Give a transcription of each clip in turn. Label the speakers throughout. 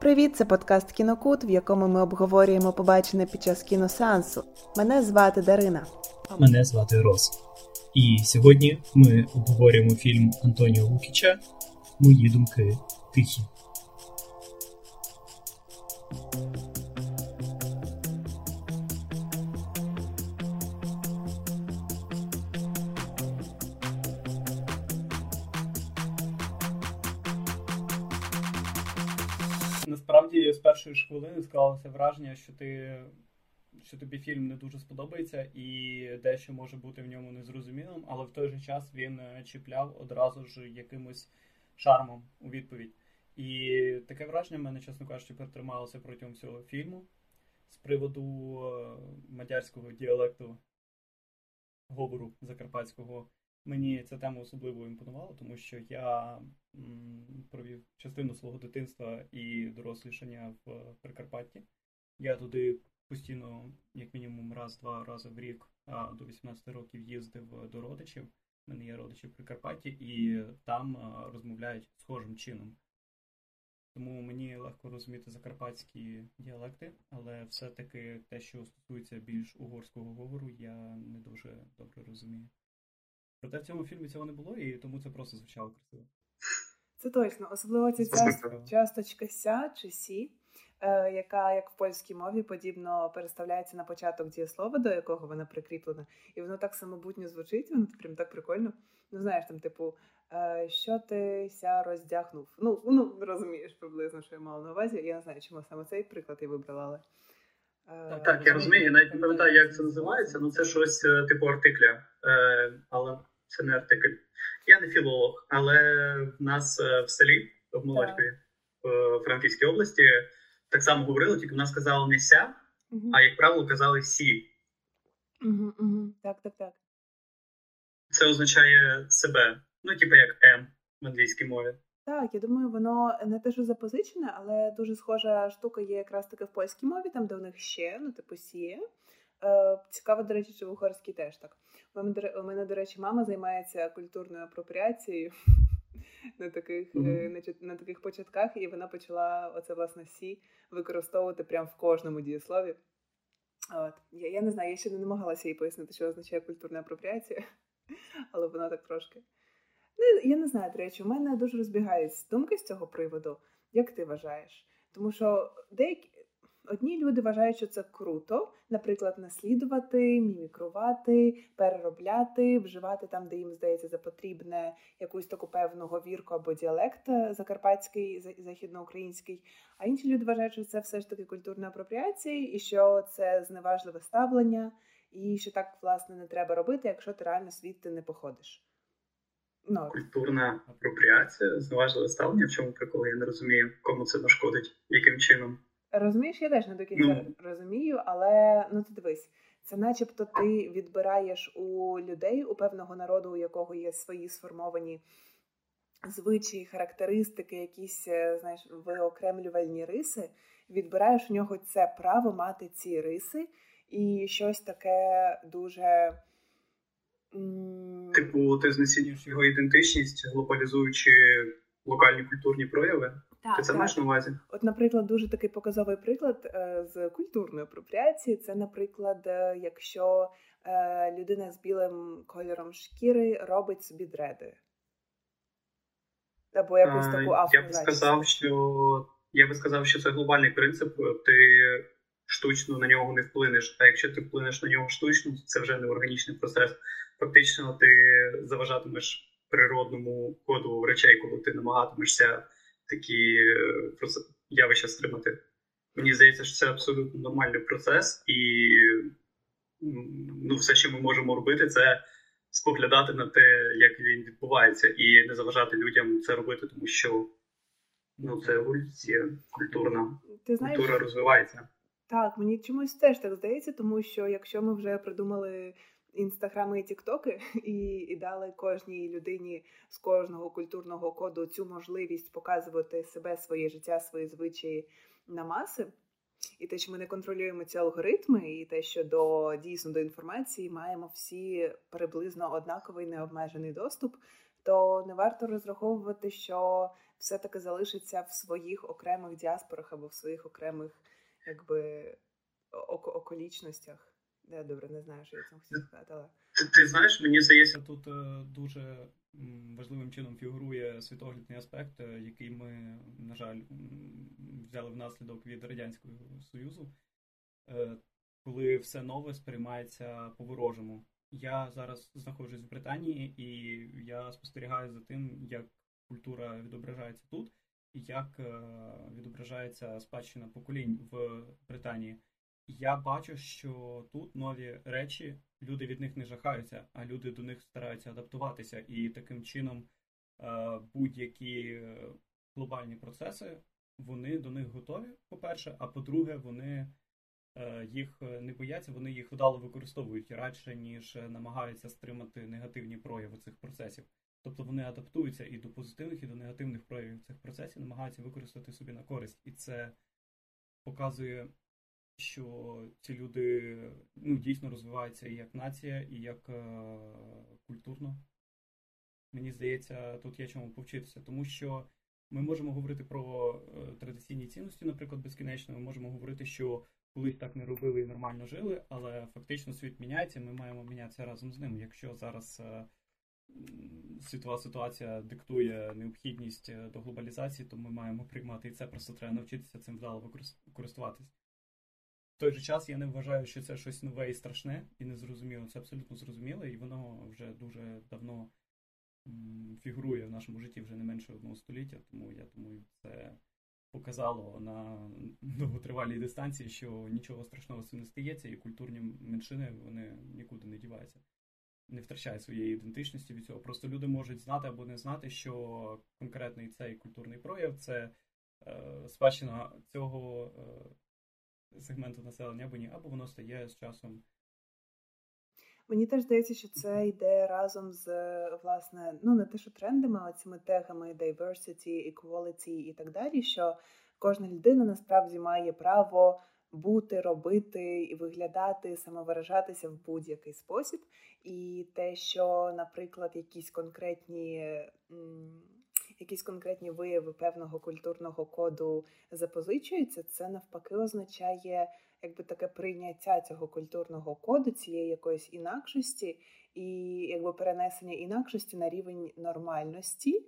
Speaker 1: Привіт, це подкаст Кінокут, в якому ми обговорюємо побачене під час кіносеансу. Мене звати Дарина.
Speaker 2: А мене звати Рос. І сьогодні ми обговорюємо фільм Антоніо Лукіча Мої думки тихі.
Speaker 3: Першої ж хвилини склалося враження, що ти що тобі фільм не дуже сподобається, і дещо може бути в ньому незрозумілим, але в той же час він е, чіпляв одразу ж якимось шармом у відповідь. І таке враження в мене, чесно кажучи, перетрималося протягом всього фільму з приводу е, мадярського діалекту говору закарпатського. Мені ця тема особливо імпонувала, тому що я провів частину свого дитинства і дорослішання в Прикарпатті. Я туди постійно, як мінімум, раз-два рази в рік до 18 років їздив до родичів. У мене є родичі в Прикарпатті, і там розмовляють схожим чином. Тому мені легко розуміти закарпатські діалекти, але все-таки те, що стосується більш угорського говору, я не дуже добре розумію. Проте в цьому фільмі цього не було, і тому це просто звучало красиво.
Speaker 1: Це точно, особливо ця часточка ся чи сі, е, яка, як в польській мові, подібно переставляється на початок дієслова, до якого вона прикріплена, і воно так самобутньо звучить, воно прям так прикольно. Ну, знаєш, там, типу, е, що ти ся роздягнув? Ну, ну розумієш приблизно, що я мала на увазі. Я не знаю, чому саме цей приклад я вибрала, але.
Speaker 4: Так, так, я розумію, я навіть не пам'ятаю, як це називається, ну це щось е, типу артикля, е, але це не артикль. Я не філолог, але в нас е, в селі в Молодькові, в Франківській області, так само говорили, тільки в нас казали не ся, угу. а як правило, казали сі.
Speaker 1: Угу, угу. Так, так, так.
Speaker 4: Це означає себе, ну, типу як М в англійській мові.
Speaker 1: Так, я думаю, воно не те, що запозичене, але дуже схожа штука є якраз таки в польській мові, там де у них ще, ну, типу, сіє. Е, Цікаво, до речі, чи в угорській теж так. У мене, до речі, мама займається культурною апропріацією на таких mm-hmm. на, на таких початках, і вона почала оце, власне, сі використовувати прямо в кожному дієслові. От. Я я не знаю, я ще не намагалася їй пояснити, що означає культурна апропріація, але вона так трошки. Ну, я не знаю, до речі, у мене дуже розбігаються думки з цього приводу. Як ти вважаєш? Тому що деякі одні люди вважають, що це круто, наприклад, наслідувати, мімікрувати, переробляти, вживати там, де їм здається за потрібне якусь таку певну говірку або діалект е, закарпатський, західноукраїнський. А інші люди вважають, що це все ж таки культурна апропріація, і що це зневажливе ставлення, і що так власне не треба робити, якщо ти реально звідти не походиш.
Speaker 4: Ну. Культурна апропріація, зневажливе ставлення. В чому прикол? Я не розумію, кому це нашкодить, яким чином.
Speaker 1: Розумієш, я теж не до кінця mm. розумію, але ну ти дивись, це начебто ти відбираєш у людей, у певного народу, у якого є свої сформовані звичаї, характеристики, якісь е, знаєш, виокремлювальні риси. Відбираєш у нього це право мати ці риси і щось таке дуже.
Speaker 4: Типу, ти знецінюєш його ідентичність, глобалізуючи локальні культурні прояви. Так, Ти це маєш на увазі?
Speaker 1: От, наприклад, дуже такий показовий приклад е, з культурної апропріації. Це, наприклад, е, якщо е, людина з білим кольором шкіри робить собі дреди. Або якусь таку
Speaker 4: Я би сказав, що я би сказав, що це глобальний принцип. Ти штучно на нього не вплинеш. А якщо ти вплинеш на нього штучно, це вже не органічний процес. Фактично, ти заважатимеш природному коду речей, коли ти намагатимешся такі е, явища стримати. Мені здається, що це абсолютно нормальний процес, і ну, все, що ми можемо робити, це споглядати на те, як він відбувається, і не заважати людям це робити, тому що ну, це еволюція культурна. Ти знаєш, Культура розвивається.
Speaker 1: Так, мені чомусь теж так здається, тому що якщо ми вже придумали інстаграми і тіктоки, і, і дали кожній людині з кожного культурного коду цю можливість показувати себе, своє життя, свої звичаї на маси. І те, що ми не контролюємо ці алгоритми, і те, що до дійсно до інформації маємо всі приблизно однаковий необмежений доступ, то не варто розраховувати, що все-таки залишиться в своїх окремих діаспорах або в своїх окремих якби околічностях. Я добре не знаю, що я цим хотів сказати, але
Speaker 5: ти, знаєш, мені здається,
Speaker 4: тут е, дуже важливим чином фігурує світоглядний аспект, е, який ми, на жаль, взяли внаслідок від радянського союзу, е, коли все нове сприймається по-ворожому. Я зараз знаходжусь в Британії, і я спостерігаю за тим, як культура відображається тут, і як відображається спадщина поколінь в Британії я бачу, що тут нові речі, люди від них не жахаються, а люди до них стараються адаптуватися. І таким чином е, будь-які глобальні процеси вони до них готові, по-перше, а по-друге, вони е, їх не бояться, вони їх вдало використовують радше, ніж намагаються стримати негативні прояви цих процесів. Тобто вони адаптуються і до позитивних, і до негативних проявів цих процесів намагаються використати собі на користь. І це показує що ці люди ну, дійсно розвиваються і як нація, і як е, культурно. Мені здається, тут є чому повчитися, тому що ми можемо говорити про е, традиційні цінності, наприклад, безкінечно. Ми можемо говорити, що колись так не робили і нормально жили, але фактично світ міняється, ми маємо мінятися разом з ним. Якщо зараз е, світова ситуація диктує необхідність е, до глобалізації, то ми маємо приймати і це просто треба навчитися цим вдало користуватись. Той же час я не вважаю, що це щось нове і страшне, і незрозуміло. Це абсолютно зрозуміле, і воно вже дуже давно фігурує в нашому житті вже не менше одного століття. Тому я думаю, це показало на довготривалій дистанції, що нічого страшного з цим не стається, і культурні меншини вони нікуди не діваються. Не втрачають своєї ідентичності від цього. Просто люди можуть знати або не знати, що конкретний цей культурний прояв це е, спадщина цього е, сегменту населення або ні, або воно стає з часом.
Speaker 1: Мені теж здається, що це йде разом з власне, ну не те, що трендами, а цими тегами diversity, equality і так далі. Що кожна людина насправді має право бути, робити і виглядати, самовиражатися в будь-який спосіб. І те, що, наприклад, якісь конкретні якісь конкретні вияви певного культурного коду запозичуються, це навпаки означає якби таке прийняття цього культурного коду, цієї якоїсь інакшості, і якби перенесення інакшості на рівень нормальності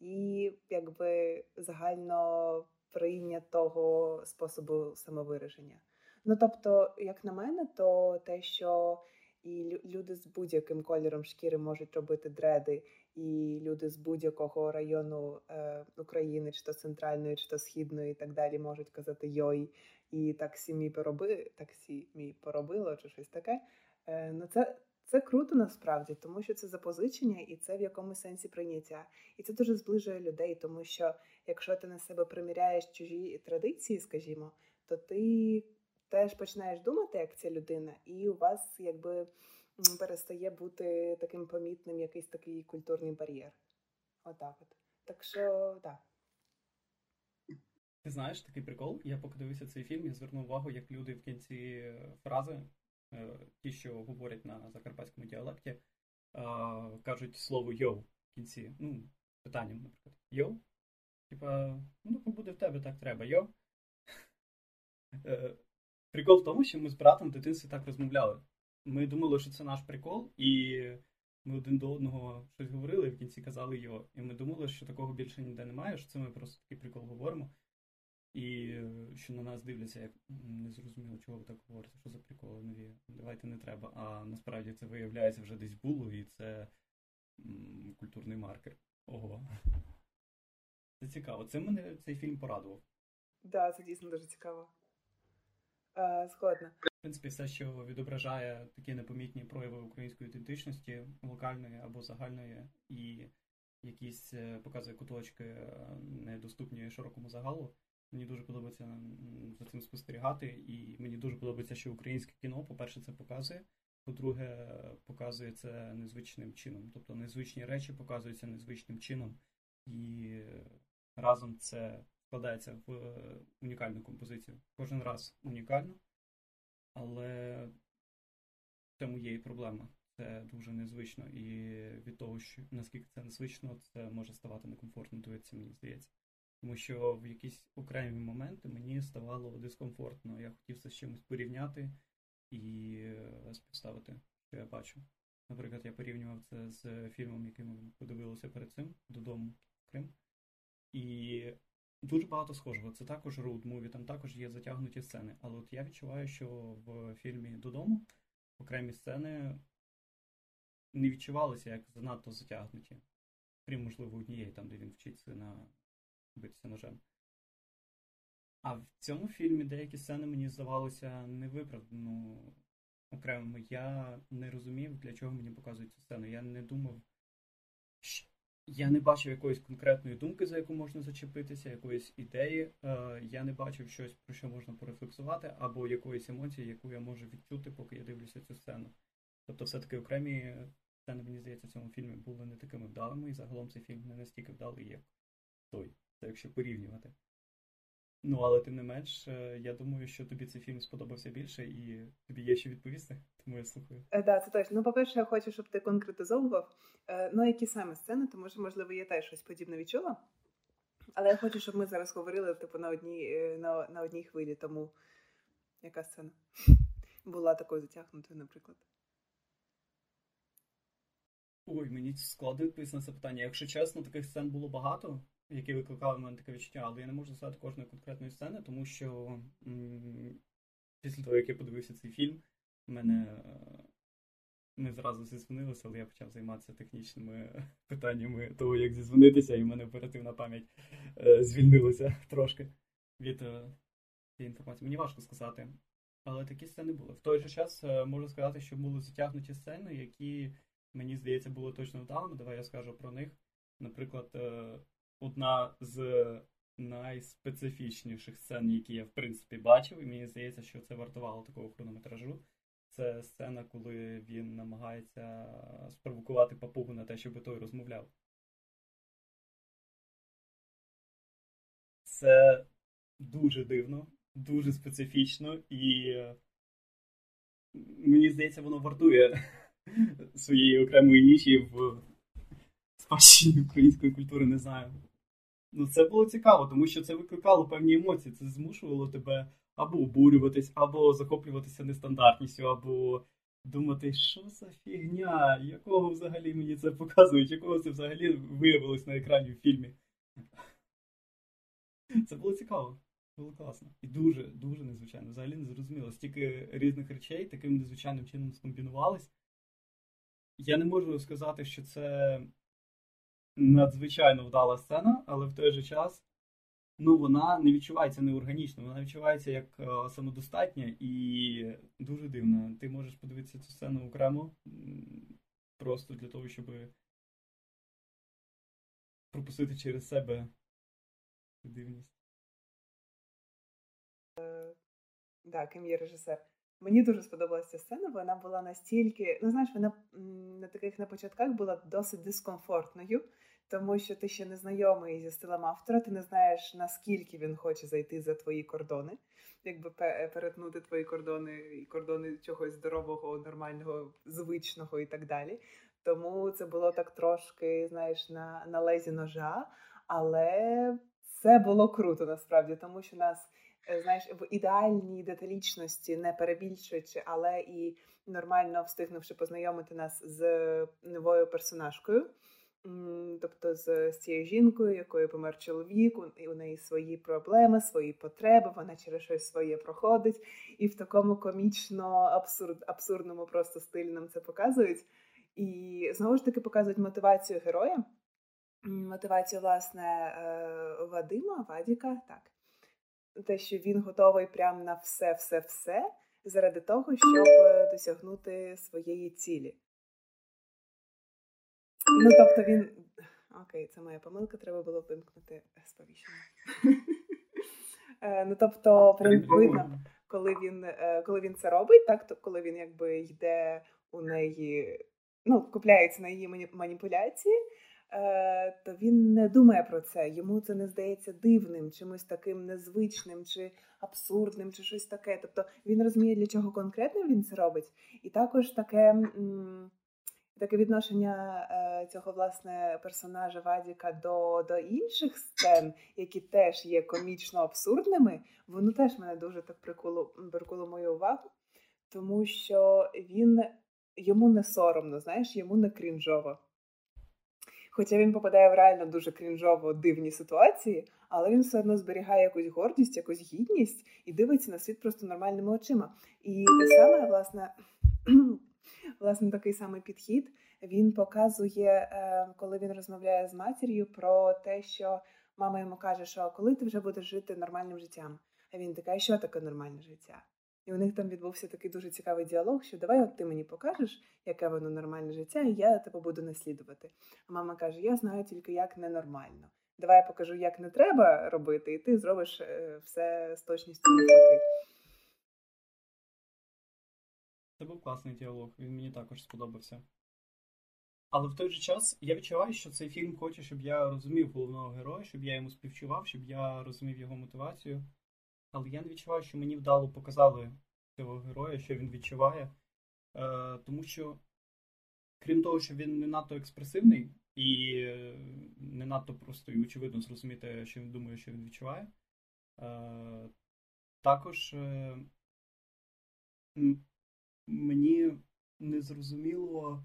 Speaker 1: і якби загально прийнятого способу самовираження. Ну тобто, як на мене, то те, що і люди з будь-яким кольором шкіри можуть робити дреди, і люди з будь-якого району е, України, чи то центральної, чи то східної, і так далі, можуть казати йой, і таксі мій пороби, таксі мій поробило, чи щось таке. Е, ну це це круто насправді, тому що це запозичення, і це в якомусь сенсі прийняття. І це дуже зближує людей, тому що якщо ти на себе приміряєш чужі традиції, скажімо, то ти теж починаєш думати, як ця людина, і у вас якби перестає бути таким помітним якийсь такий культурний бар'єр. Отак от. Так що, так.
Speaker 4: Ти знаєш такий прикол? Я поки дивився цей фільм, я звернув увагу, як люди в кінці фрази, е, ті, що говорять на закарпатському діалекті, е, кажуть слово йоу в кінці. Ну, питанням, наприклад, йоу? Типа, ну, буде в тебе так треба, йоу? Е, прикол в тому, що ми з братом в дитинстві так розмовляли ми думали, що це наш прикол, і ми один до одного щось говорили, і в кінці казали його. І ми думали, що такого більше ніде немає, що це ми просто такий прикол говоримо. І що на нас дивляться, як не зрозуміло, чого ви так говорите, що за приколи нові. Давайте не треба. А насправді це виявляється вже десь було, і це м, культурний маркер. Ого. Це цікаво. Це мене цей фільм порадував.
Speaker 1: Так, да, це дійсно дуже цікаво. Е, згодна.
Speaker 4: Принципі, все, що відображає такі непомітні прояви української ідентичності, локальної або загальної, і якісь е, показує куточки е, недоступні широкому загалу. Мені дуже подобається за цим спостерігати, і мені дуже подобається, що українське кіно, по-перше, це показує. По-друге, показує це незвичним чином. Тобто незвичні речі показуються незвичним чином, і разом це складається в е, унікальну композицію. Кожен раз унікально, але в цьому є і проблема. це дуже незвично, і від того, що наскільки це незвично, це може ставати некомфортно дивитися, мені здається. Тому що в якісь окремі моменти мені ставало дискомфортно. Я хотів це з чимось порівняти і е, співставити, що я бачу. Наприклад, я порівнював це з фільмом, який ми подивилися перед цим додому Крим. І дуже багато схожого. Це також road movie, там також є затягнуті сцени. Але от я відчуваю, що в фільмі Додому окремі сцени не відчувалися як занадто затягнуті. Крім, можливо, однієї, там, де він вчить сина битися ножем. А в цьому фільмі деякі сцени мені здавалося невиправдано окремими. Я не розумів, для чого мені показують цю сцену. Я не думав. Я не бачив якоїсь конкретної думки, за яку можна зачепитися, якоїсь ідеї. Е, я не бачив щось, про що можна порефлексувати, або якоїсь емоції, яку я можу відчути, поки я дивлюся цю сцену. Тобто, все-таки окремі сцени, мені здається, в цьому фільмі були не такими вдалими, і загалом цей фільм не настільки вдалий, як той. Це якщо порівнювати. Ну, але тим не менш, е, я думаю, що тобі цей фільм сподобався більше, і тобі є що відповісти, тому я слухаю.
Speaker 1: Так, да, це точно. Ну, по-перше, я хочу, щоб ти конкретизовував. Е, ну, які саме сцени, тому що, можливо, я теж щось подібне відчула. Але я хочу, щоб ми зараз говорили типу, на одній е, на, на одній хвилі. Тому яка сцена була такою затягнутою, наприклад.
Speaker 4: Ой, мені складно відповісти на це питання. Якщо чесно, таких сцен було багато які викликали в мене таке відчуття, але я не можу сказати кожної конкретної сцени, тому що м- після того, як я подивився цей фільм, мене ми зразу зізвонилися, але я почав займатися технічними питаннями того, як зізвонитися, і в мене оперативна пам'ять е, звільнилася трошки від е, цієї інформації. Мені важко сказати. Але такі сцени були. В той же час е, можу сказати, що були затягнуті сцени, які, мені здається, були точно вдалими. Давай я скажу про них. Наприклад, е, одна з найспецифічніших сцен, які я в принципі бачив, і мені здається, що це вартувало такого хронометражу. Це сцена, коли він намагається спровокувати папугу на те, щоб той розмовляв. Це дуже дивно, дуже специфічно, і мені здається, воно вартує своєї окремої ніші в спадщині української культури, не знаю. Ну, це було цікаво, тому що це викликало певні емоції. Це змушувало тебе або обурюватись, або захоплюватися нестандартністю, або думати, що за фігня, якого взагалі мені це показують, якого це взагалі виявилось на екрані в фільмі. Це було цікаво, було класно. І дуже, дуже незвичайно. Взагалі не зрозуміло. Стільки різних речей таким незвичайним чином скомбінувались. Я не можу сказати, що це надзвичайно вдала сцена, але в той же час ну, вона не відчувається неорганічно, вона відчувається як е, самодостатня і дуже дивна. Ти можеш подивитися цю сцену окремо просто для того, щоб пропустити через себе дивність.
Speaker 1: Так, ким є режисер. Мені дуже сподобалася сцена, бо вона була настільки, ну знаєш, вона на таких на початках була досить дискомфортною тому що ти ще не знайомий зі стилем автора, ти не знаєш, наскільки він хоче зайти за твої кордони, якби перетнути твої кордони і кордони чогось здорового, нормального, звичного і так далі. Тому це було так трошки, знаєш, на, на лезі ножа, але це було круто насправді, тому що нас. Е, знаєш, в ідеальній деталічності, не перебільшуючи, але і нормально встигнувши познайомити нас з новою персонажкою. Тобто з, з цією жінкою, якою помер чоловік, і у неї свої проблеми, свої потреби, вона через щось своє проходить, і в такому комічно абсурд, абсурдному просто стилі нам це показують. І знову ж таки показують мотивацію героя, мотивацію, власне, е, Вадима, Вадіка, так. Те, що він готовий прямо на все-все-все заради того, щоб е, досягнути своєї цілі. Ну, тобто він. Окей, це моя помилка, треба було вимкнути сповіщення. Е, ну, тобто, прям видно, коли він е, коли він це робить, так, то коли він якби йде у неї, ну, купляється на її маніпуляції, е, то він не думає про це. Йому це не здається дивним, чимось таким незвичним чи абсурдним, чи щось таке. Тобто він розуміє, для чого конкретно він це робить, і також таке таке відношення е, цього власне персонажа Вадіка до до інших сцен, які теж є комічно абсурдними, воно теж мене дуже так прикуло, прикуло мою увагу, тому що він йому не соромно, знаєш, йому не крінжово. Хоча він попадає в реально дуже крінжово дивні ситуації, але він все одно зберігає якусь гордість, якусь гідність і дивиться на світ просто нормальними очима. І те саме, власне, власне, такий самий підхід він показує, е, коли він розмовляє з матір'ю про те, що мама йому каже, що коли ти вже будеш жити нормальним життям. А він така, що таке нормальне життя? І у них там відбувся такий дуже цікавий діалог, що давай от ти мені покажеш, яке воно нормальне життя, і я тебе буду наслідувати. А мама каже: Я знаю тільки, як ненормально. Давай я покажу, як не треба робити, і ти зробиш е, все з точністю навпаки.
Speaker 4: Був класний діалог, він мені також сподобався. Але в той же час я відчуваю, що цей фільм хоче, щоб я розумів головного героя, щоб я йому співчував, щоб я розумів його мотивацію. Але я не відчуваю, що мені вдало показали цього героя, що він відчуває. Е, Тому що, крім того, що він не надто експресивний і не надто просто і очевидно зрозуміти, що він думає, що він відчуває. Е, Також е, мені не зрозуміло,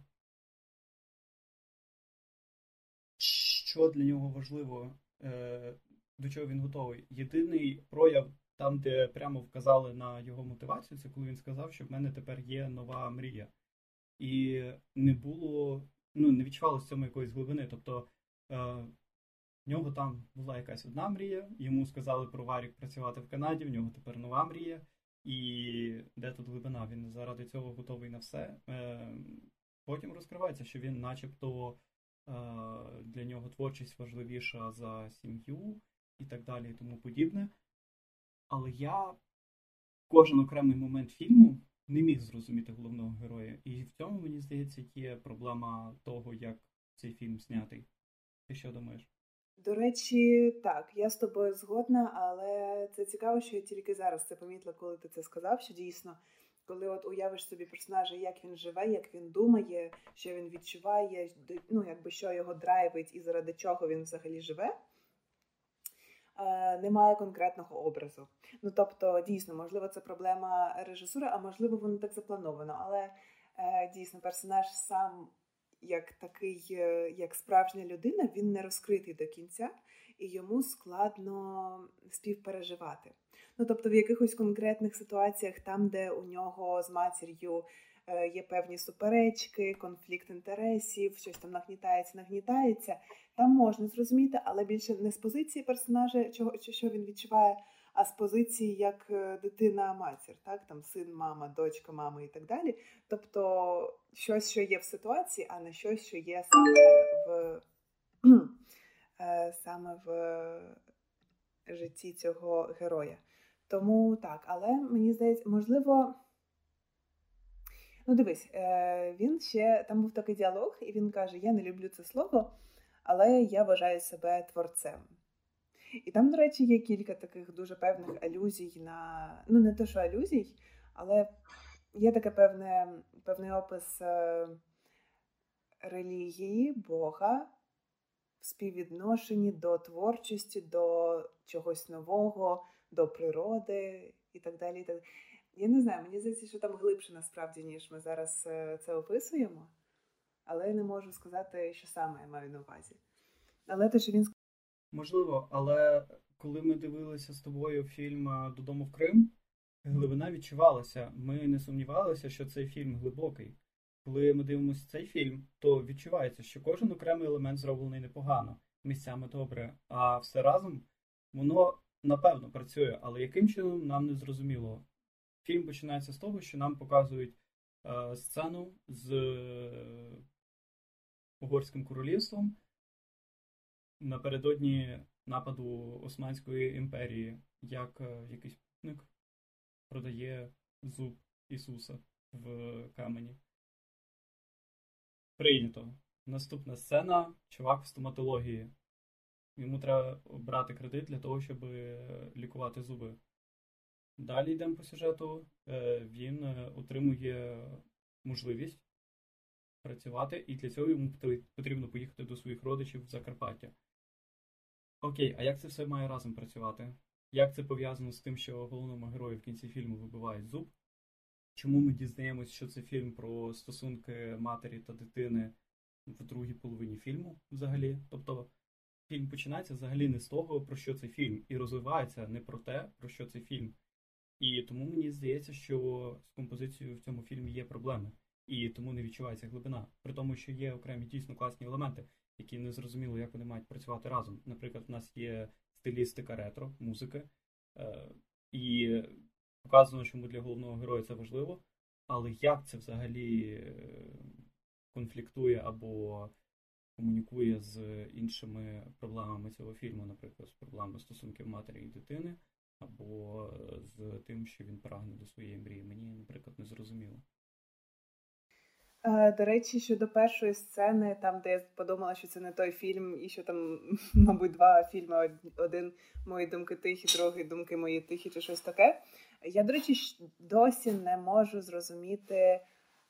Speaker 4: що для нього важливо, е, до чого він готовий. Єдиний прояв там, де прямо вказали на його мотивацію, це коли він сказав, що в мене тепер є нова мрія. І не було, ну, не відчувалося цьому якоїсь глибини. Тобто е, в нього там була якась одна мрія, йому сказали про Варік працювати в Канаді, в нього тепер нова мрія. І де тут глибина? Він заради цього готовий на все. Е, потім розкривається, що він, начебто, е, для нього творчість важливіша за сім'ю і так далі, і тому подібне. Але я кожен окремий момент фільму не міг зрозуміти головного героя. І в цьому, мені здається, є проблема того, як цей фільм знятий. Ти що думаєш?
Speaker 1: До речі, так, я з тобою згодна, але це цікаво, що я тільки зараз це помітила, коли ти це сказав, що дійсно, коли от уявиш собі персонажа, як він живе, як він думає, що він відчуває, ну якби що його драйвить і заради чого він взагалі живе. Е, немає конкретного образу. Ну тобто, дійсно, можливо, це проблема режисури, а можливо, воно так заплановано. Але е, дійсно персонаж сам як такий, е, як справжня людина, він не розкритий до кінця, і йому складно співпереживати. Ну тобто, в якихось конкретних ситуаціях, там, де у нього з матір'ю Е, є певні суперечки, конфлікт інтересів, щось там нагнітається, нагнітається. Там можна зрозуміти, але більше не з позиції персонажа, чого що він відчуває, а з позиції як е, дитина-матір, так там син, мама, дочка, мама і так далі. Тобто щось, що є в ситуації, а не щось, що є саме в е, саме в житті цього героя. Тому так, але мені здається, можливо. Ну, дивись, е, він ще там був такий діалог, і він каже: Я не люблю це слово, але я вважаю себе творцем. І там, до речі, є кілька таких дуже певних алюзій на ну, не те, що алюзій, але є таке певне, певний опис е, релігії, Бога в співвідношенні до творчості, до чогось нового, до природи і так далі. І так. Я не знаю, мені здається, що там глибше насправді, ніж ми зараз е, це описуємо, але я не можу сказати, що саме я маю на увазі. Але те, що він
Speaker 4: Можливо, але коли ми дивилися з тобою фільм е, Додому в Крим, глибина відчувалася. Ми не сумнівалися, що цей фільм глибокий. Коли ми дивимося цей фільм, то відчувається, що кожен окремий елемент зроблений непогано, місцями добре, а все разом воно напевно працює, але яким чином нам не зрозуміло. Фільм починається з того, що нам показують е, сцену з е, Угорським королівством напередодні нападу Османської імперії, як е, якийсь путник продає зуб Ісуса в камені. Прийнято. Наступна сцена чувак в стоматології. Йому треба брати кредит для того, щоб лікувати зуби. Далі йдемо по сюжету. Е, він е, отримує можливість працювати, і для цього йому потрібно поїхати до своїх родичів в Закарпаття. Окей, а як це все має разом працювати? Як це пов'язано з тим, що головному герою в кінці фільму вибивають зуб? Чому ми дізнаємось, що це фільм про стосунки матері та дитини в другій половині фільму взагалі? Тобто фільм починається взагалі не з того, про що цей фільм, і розвивається не про те, про що цей фільм. І тому мені здається, що з композицією в цьому фільмі є проблеми, і тому не відчувається глибина. При тому, що є окремі дійсно класні елементи, які не зрозуміло, як вони мають працювати разом. Наприклад, в нас є стилістика ретро, музики, е, і показано, чому для головного героя це важливо, але як це взагалі е, конфліктує або комунікує з іншими проблемами цього фільму, наприклад, з проблемами стосунків матері і дитини, або з тим, що він прагне до своєї мрії, мені, наприклад, не зрозуміло.
Speaker 1: Е, до речі, щодо першої сцени, там, де я подумала, що це не той фільм, і що там, мабуть, два фільми: один мої думки тихі, другий думки мої тихі, чи щось таке. Я, до речі, досі не можу зрозуміти,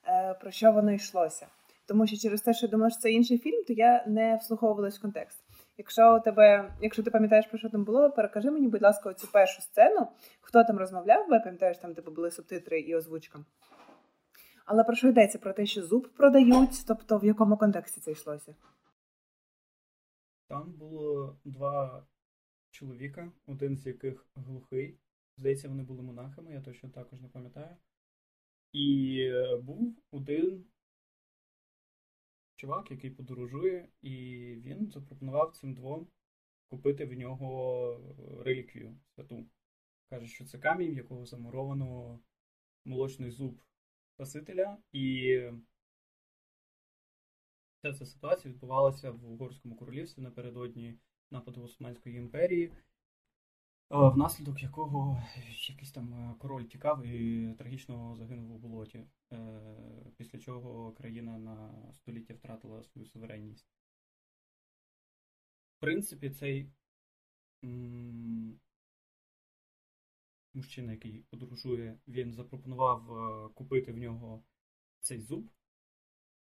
Speaker 1: е, про що воно йшлося. Тому що через те, що я думала, що це інший фільм, то я не вслуховувалась в контекст. Якщо у тебе, якщо ти пам'ятаєш, про що там було, перекажи мені, будь ласка, цю першу сцену, хто там розмовляв, я пам'ятаєш, там типу були субтитри і озвучка. Але про що йдеться? Про те, що зуб продають, тобто в якому контексті це йшлося?
Speaker 4: Там було два чоловіка, один з яких глухий. Здається, вони були монахами, я точно також не пам'ятаю. І е, був один чувак, який подорожує, і він запропонував цим двом купити в нього реліквію святу. Каже, що це камінь, в якого замуровано молочний зуб Спасителя, і вся ця ситуація відбувалася в Угорському королівстві напередодні нападу Османської імперії, внаслідок якого якийсь там е, король тікав і трагічно загинув у болоті, е, після чого країна на століття втратила свою суверенність. В принципі, цей мужчина, який подорожує, він запропонував е, купити в нього цей зуб.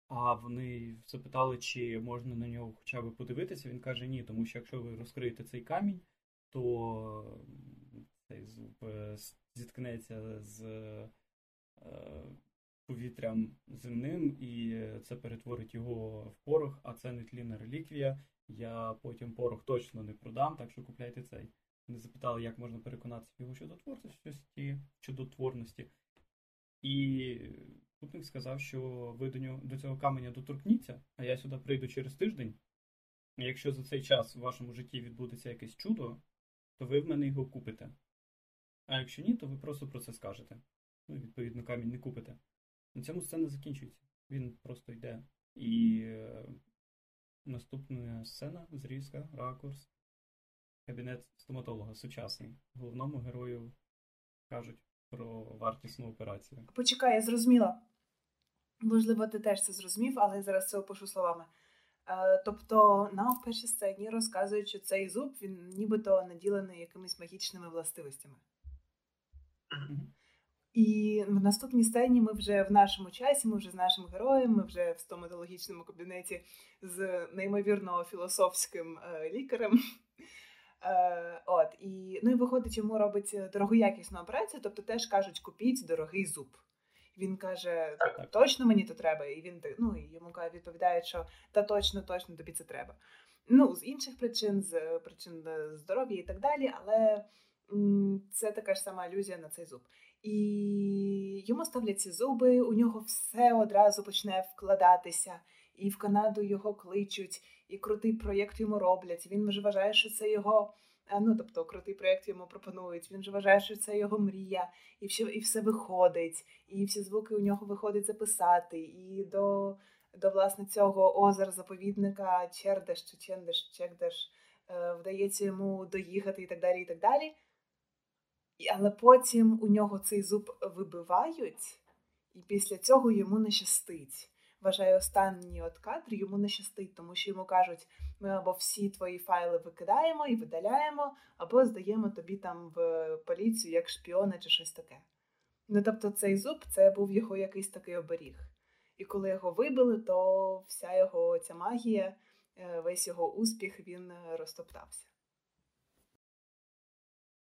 Speaker 4: А вони запитали, чи можна на нього хоча б подивитися. Він каже, ні, тому що якщо ви розкриєте цей камінь, то цей зуб е, зіткнеться з е, повітрям земним, і це перетворить його в порох, а це не тлінна реліквія. Я потім порох точно не продам, так що купляйте цей. Вони запитали, як можна переконатися в його чудотворності, чудотворності. І Путник сказав, що ви до нього до цього каменя доторкніться, а я сюди прийду через тиждень. Якщо за цей час в вашому житті відбудеться якесь чудо, то ви в мене його купите. А якщо ні, то ви просто про це скажете. Ну, відповідно, камінь не купите. На цьому сцена закінчується. Він просто йде. І е, наступна сцена, зрізка, ракурс, кабінет стоматолога сучасний. Головному герою кажуть про вартісну операцію.
Speaker 1: Почекай, я зрозуміла. Можливо, ти теж це зрозумів, але я зараз це опишу словами. Е, тобто, нам в першій сцені розказують, що цей зуб він нібито наділений якимись магічними властивостями. І в наступній сцені ми вже в нашому часі, ми вже з нашим героєм, ми вже в стоматологічному кабінеті з неймовірно філософським е, лікарем. Е, от, і, Ну і виходить, йому робить дорогоякісну операцію, тобто теж кажуть, купіть дорогий зуб. Він каже, точно мені то треба. І він ну, і йому відповідає, що та точно, точно тобі це треба. Ну, з інших причин, з причин здоров'я і так далі, але м, це така ж сама алюзія на цей зуб. І йому ставлять ці зуби, у нього все одразу почне вкладатися, і в Канаду його кличуть, і крутий проєкт йому роблять. Він вже вважає, що це його. Ну, тобто, крутий проєкт йому пропонують. Він же вважає, що це його мрія, і все і все виходить, і всі звуки у нього виходить записати. І до до власне цього озера заповідника Чердеш чи Чендеш, Чекдеш е, вдається йому доїхати і так далі. і так далі. Але потім у нього цей зуб вибивають, і після цього йому не щастить. Вважаю, останній от кадр йому не щастить, тому що йому кажуть, ми або всі твої файли викидаємо і видаляємо, або здаємо тобі там в поліцію як шпіона чи щось таке. Ну тобто цей зуб це був його якийсь такий оберіг. І коли його вибили, то вся його ця магія, е, весь його успіх він е, розтоптався.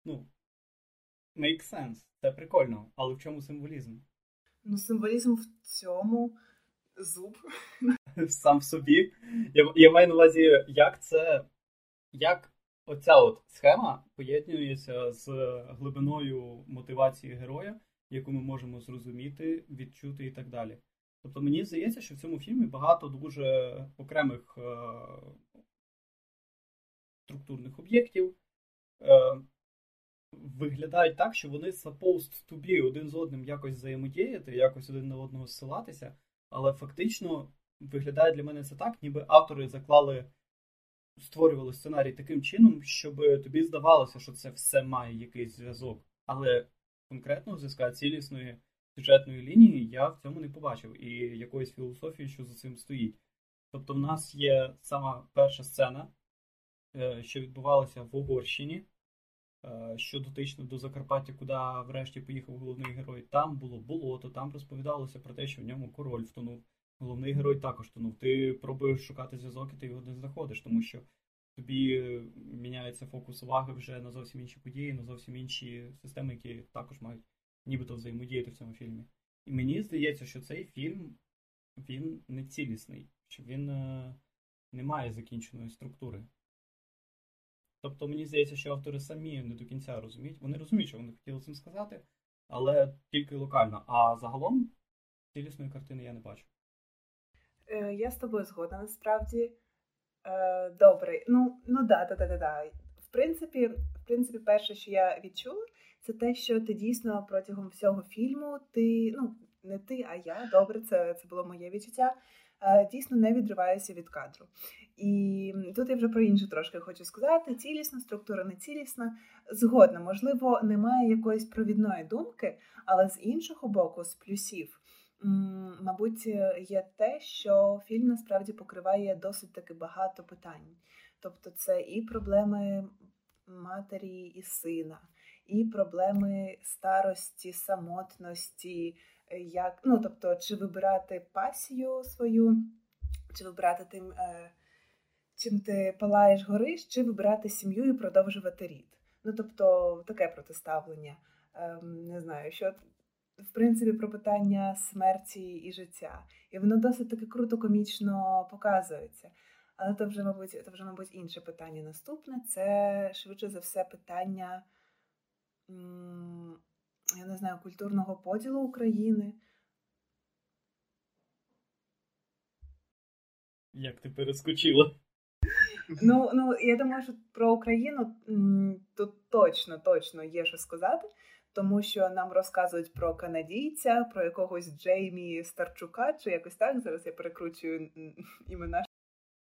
Speaker 4: Ну, make sense. Це прикольно, але в чому символізм?
Speaker 1: Ну, символізм в цьому зуб.
Speaker 4: Сам собі. Я я маю на увазі, як це. Як оця от схема поєднується з глибиною мотивації героя, яку ми можемо зрозуміти, відчути і так далі. Тобто мені здається, що в цьому фільмі багато дуже окремих е- структурних об'єктів е- виглядають так, що вони supposed to be один з одним якось взаємодіяти, якось один на одного зсилатися, але фактично виглядає для мене це так, ніби автори заклали створювали сценарій таким чином, щоб тобі здавалося, що це все має якийсь зв'язок. Але конкретного зв'язка цілісної сюжетної лінії я в цьому не побачив, і якоїсь філософії, що за цим стоїть. Тобто, в нас є сама перша сцена, е, що відбувалася в Угорщині, що дотично до Закарпаття, куди врешті поїхав головний герой. Там було болото, там розповідалося про те, що в ньому король втонув. Головний герой також тонув. Ти пробуєш шукати зв'язок, і ти його не знаходиш, тому що тобі міняється фокус уваги вже на зовсім інші події, на зовсім інші системи, які також мають нібито взаємодіяти в цьому фільмі. І мені здається, що цей фільм він не цілісний, що він е, не має закінченої структури. Тобто мені здається, що автори самі не до кінця розуміють. Вони розуміють, що вони хотіли цим сказати, але тільки локально. А загалом цілісної картини я не бачу.
Speaker 1: Е, Я з тобою згодна насправді. Е, Добре, ну ну да, да, да, да, да. В принципі, в принципі, перше, що я відчула, це те, що ти дійсно протягом всього фільму, ти, ну, не ти, а я, добре, це це було моє відчуття. Е, дійсно не відриваюся від кадру. І тут я вже про інше трошки хочу сказати: цілісна структура, не цілісна. Згодна, можливо, немає якоїсь провідної думки, але з іншого боку, з плюсів мабуть, є те, що фільм насправді покриває досить таки багато питань. Тобто, це і проблеми матері і сина, і проблеми старості, самотності, е, як, ну, тобто, чи вибирати пасію свою, чи вибирати тим, е, чим ти палаєш гориш, чи вибирати сім'ю і продовжувати рід. Ну, тобто, таке протиставлення. Ем, не знаю, що в принципі про питання смерті і життя. І воно досить таки круто комічно показується. Але то вже, мабуть, то вже, мабуть, інше питання наступне це швидше за все питання, я не знаю, культурного поділу України.
Speaker 4: Як ти перескочила?
Speaker 1: Ну, ну, я думаю, що про Україну тут точно, точно є що сказати тому що нам розказують про канадійця, про якогось Джеймі Старчука, чи якось так. Зараз я перекручую імена.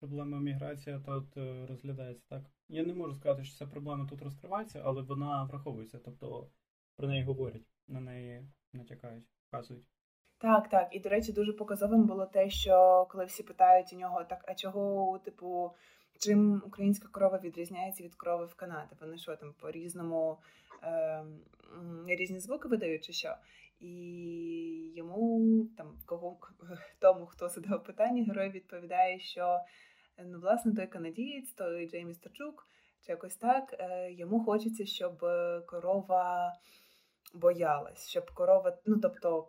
Speaker 4: Проблема міграції тут е, розглядається так. Я не можу сказати, що ця проблема тут розкривається, але вона враховується, тобто про неї говорять, на неї натякають, вказують.
Speaker 1: Так, так. І, до речі, дуже показовим було те, що коли всі питають у нього, так, а чого, типу, чим українська корова відрізняється від корови в Канаді? Вони що там по різному е, різні звуки видають, чи що. І йому там кого тому, хто задав питання, герой відповідає, що ну, власне той канадієць, той Джеймі Стачук, чи якось так, е, йому хочеться, щоб корова боялась, щоб корова, ну тобто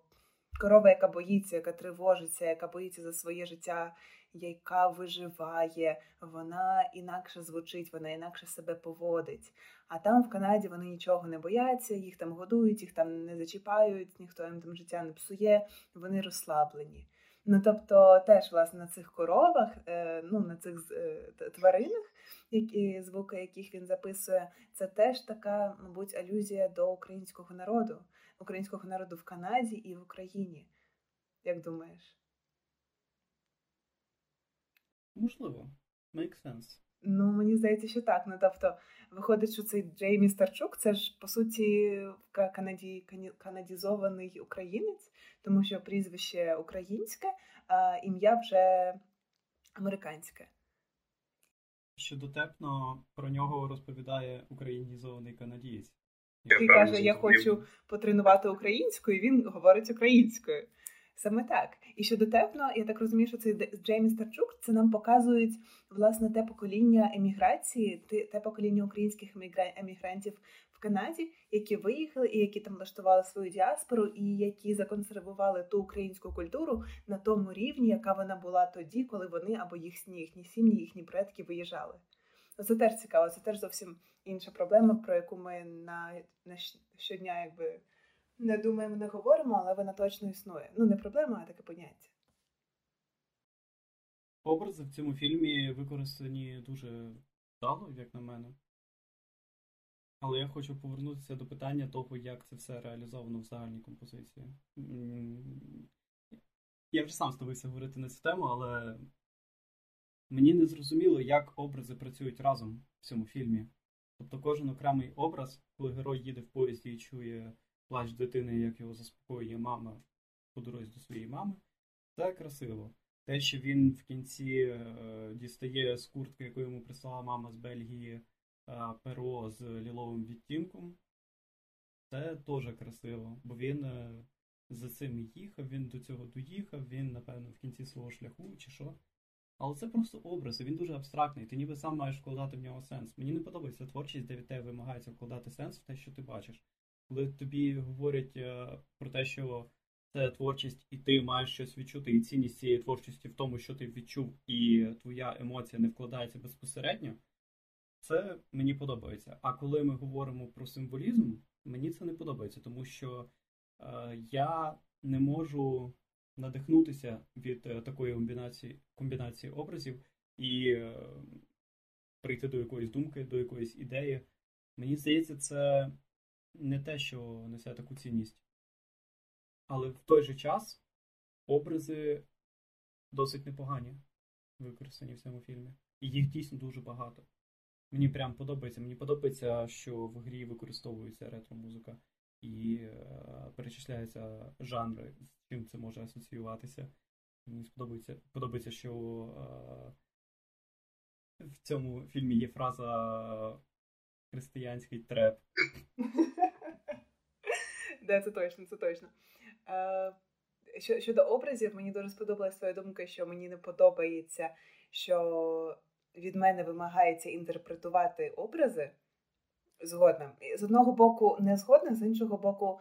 Speaker 1: корова, яка боїться, яка тривожиться, яка боїться за своє життя, яка виживає, вона інакше звучить, вона інакше себе поводить. А там в Канаді вони нічого не бояться, їх там годують, їх там не зачіпають, ніхто їм там життя не псує, вони розслаблені. Ну тобто, теж власне на цих коровах, е, ну на цих е, тваринах, які звуки яких він записує, це теж така, мабуть, алюзія до українського народу, українського народу в Канаді і в Україні. Як думаєш?
Speaker 4: Можливо, make sense.
Speaker 1: Ну, мені здається, що так. Ну, тобто, виходить, що цей Джеймі Старчук це ж по суті канаді... канадізований українець, тому що прізвище українське, а ім'я вже американське.
Speaker 4: Що дотепно про нього розповідає українізований канадієць.
Speaker 1: Який каже, я хочу потренувати українською, і він говорить українською. Саме так. І щодо Тепно, я так розумію, що це Джеймі Старчук, це нам показують власне те покоління еміграції, те покоління українських емігрантів в Канаді, які виїхали і які там влаштували свою діаспору, і які законсервували ту українську культуру на тому рівні, яка вона була тоді, коли вони або їхні їхні сім'ї, їхні предки виїжджали. Це теж цікаво, це теж зовсім інша проблема, про яку ми на, на щодня якби не думаємо, не говоримо, але вона точно існує. Ну, не проблема, а таке поняття.
Speaker 4: Образи в цьому фільмі використані дуже вдало, як на мене. Але я хочу повернутися до питання того, як це все реалізовано в загальній композиції. Я вже сам ставився говорити на цю тему, але мені не зрозуміло, як образи працюють разом в цьому фільмі. Тобто кожен окремий образ, коли герой їде в поїзді і чує плач дитини, як його заспокоює мама по дорозі до своєї мами, це красиво. Те, що він в кінці е, дістає з куртки, яку йому прислала мама з Бельгії, е, перо з ліловим відтінком, це теж красиво, бо він е, за цим їхав, він до цього доїхав, він, напевно, в кінці свого шляху чи що. Але це просто образ, і він дуже абстрактний. Ти ніби сам маєш вкладати в нього сенс. Мені не подобається творчість, де від тебе вимагається вкладати сенс в те, що ти бачиш. Коли тобі говорять е, про те, що це творчість, і ти маєш щось відчути, і цінність цієї творчості в тому, що ти відчув, і твоя емоція не вкладається безпосередньо, це мені подобається. А коли ми говоримо про символізм, мені це не подобається, тому що е, я не можу надихнутися від е, такої комбінації комбінації образів і е, прийти до якоїсь думки, до якоїсь ідеї. Мені здається, це не те, що несе таку цінність. Але в той же час образи досить непогані використані в цьому фільмі. І їх дійсно дуже багато. Мені прям подобається. Мені подобається, що в грі використовується ретро-музика і е, перечисляються жанри, з чим це може асоціюватися. Мені сподобається, подобається, що е, в цьому фільмі є фраза християнський треп.
Speaker 1: Да, це точно, це точно. Щодо образів, мені дуже сподобалася твоя думка, що мені не подобається, що від мене вимагається інтерпретувати образи згодна. З одного боку, не згодна, з іншого боку,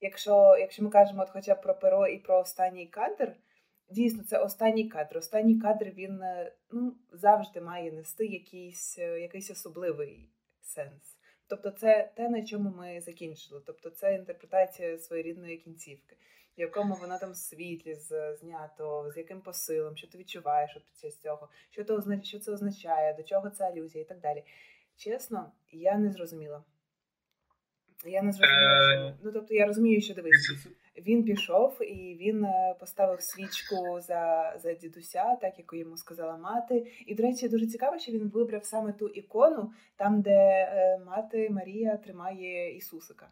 Speaker 1: якщо якщо ми кажемо от хоча б про перо і про останній кадр, дійсно, це останній кадр. Останній кадр він е, ну, завжди має нести якийсь, е, якийсь особливий сенс. Тобто, це те, на чому ми закінчили. Тобто, це інтерпретація своєрідної кінцівки, в якому вона там світлі знято, з яким посилом, що ти відчуваєш під цього, що це означає, що це означає, до чого це алюзія і так далі. Чесно, я не зрозуміла. Я не зрозуміла, що... ну тобто я розумію, що дивись. Він пішов і він е, поставив свічку за за дідуся, так як йому сказала мати. І, до речі, дуже цікаво, що він вибрав саме ту ікону, там, де е, мати Марія тримає Ісусика.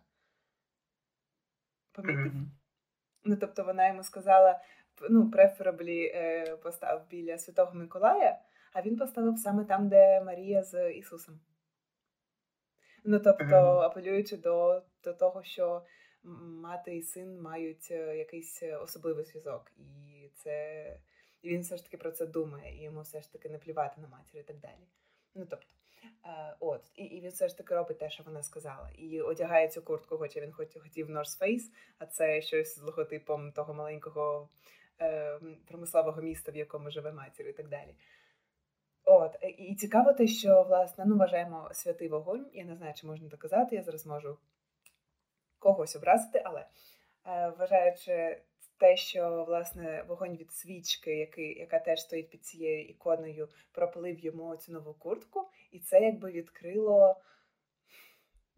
Speaker 1: Пам'ятаєш? Mm-hmm. Ну, тобто вона йому сказала: ну, префераблі постав біля Святого Миколая, а він поставив саме там, де Марія з Ісусом. Ну, тобто, mm-hmm. апелюючи до, до того, що мати і син мають е, якийсь е, особливий зв'язок, і це і він все ж таки про це думає, і йому все ж таки не плювати на матір і так далі. Ну тобто, е, от, і і він все ж таки робить те, що вона сказала, і одягає цю куртку, хоча він хотів North Face, а це щось з логотипом того маленького е, промислового міста, в якому живе матір, і так далі. От, і цікаво те, що власне ну вважаємо святий вогонь. Я не знаю, чи можна так казати. Я зараз можу когось образити, але е, вважаючи те, що власне вогонь від свічки, який, яка теж стоїть під цією іконою, пропалив йому цю нову куртку, і це якби відкрило.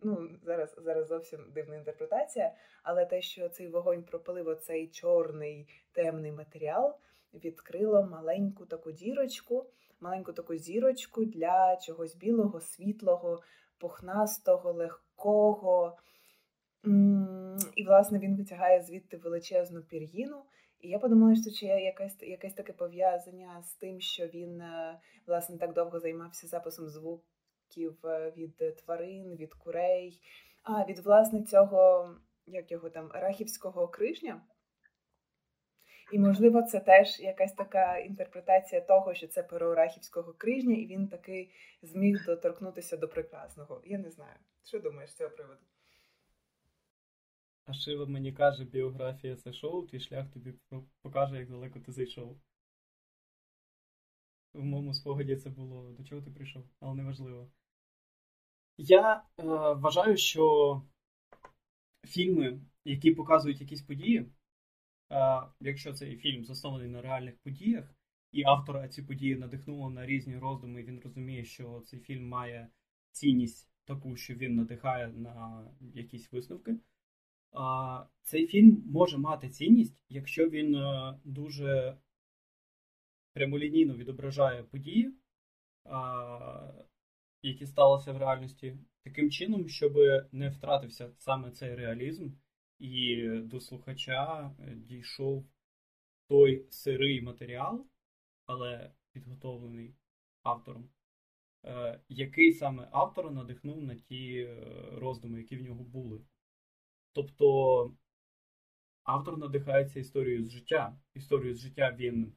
Speaker 1: Ну, зараз зараз зовсім дивна інтерпретація, але те, що цей вогонь пропалив оцей чорний темний матеріал, відкрило маленьку таку дірочку, маленьку таку зірочку для чогось білого, світлого, пухнастого, легкого. І, власне, він витягає звідти величезну пір'їну. І я подумала, що чи є якесь якесь таке пов'язання з тим, що він е, власне так довго займався записом звуків е, від тварин, від курей, а від власне цього, як його там, рахівського крижня. І, можливо, це теж якась така інтерпретація того, що це перо Рахівського крижня, і він таки зміг доторкнутися до прекрасного. Я не знаю. Що думаєш з цього приводу?
Speaker 3: А Шива мені каже, біографія це шоу, твій шлях тобі покаже, як далеко ти зайшов. В моєму спогаді це було до чого ти прийшов, але неважливо. Я е, вважаю, що фільми, які показують якісь події, е, якщо цей фільм заснований на реальних подіях, і автора ці події надихнуло на різні роздуми, і він розуміє, що цей фільм має цінність таку, що він надихає на якісь висновки. Цей фільм може мати цінність, якщо він е, дуже прямолінійно відображає події, які сталися в реальності, таким чином, щоб не втратився саме цей реалізм, і до слухача е, дійшов той сирий матеріал, але підготовлений автором, е, який саме автора надихнув на ті роздуми, які в нього були. Тобто автор надихається історією з життя. Історію з життя він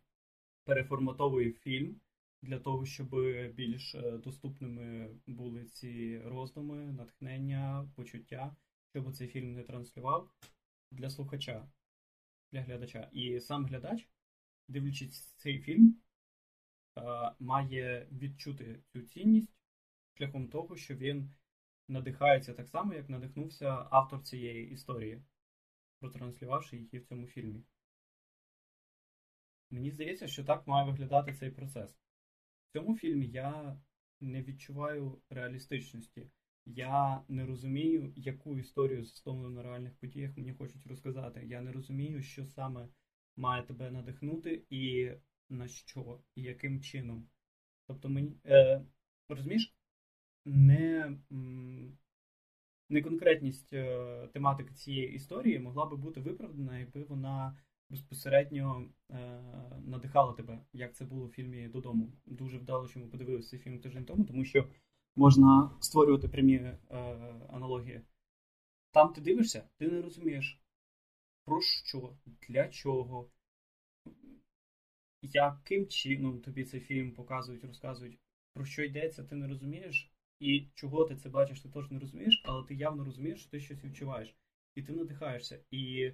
Speaker 3: переформатовує фільм для того, щоб більш е, доступними були ці роздуми, натхнення, почуття, щоб цей фільм не транслював для слухача, для глядача. І сам глядач, дивлячись цей фільм, е, має відчути цю цінність шляхом того, що він надихається так само, як надихнувся автор цієї історії, протранслювавши її в цьому фільмі. Мені здається, що так має виглядати цей процес. В цьому фільмі я не відчуваю реалістичності. Я не розумію, яку історію засновану на реальних подіях мені хочуть розказати. Я не розумію, що саме має тебе надихнути і на що, і яким чином. Тобто мені. Е, Розумієш, не неконкретність е, тематики цієї історії могла би бути виправдана, якби вона безпосередньо е, надихала тебе, як це було в фільмі Додому. Дуже вдало, що ми подивилися цей фільм тиждень тому, тому що можна створювати прямі е, аналогії. Там ти дивишся, ти не розумієш, про що, для чого, яким чином тобі цей фільм показують, розказують, про що йдеться, ти не розумієш. І чого ти це бачиш, ти точно не розумієш, але ти явно розумієш, що ти щось відчуваєш. І ти надихаєшся. І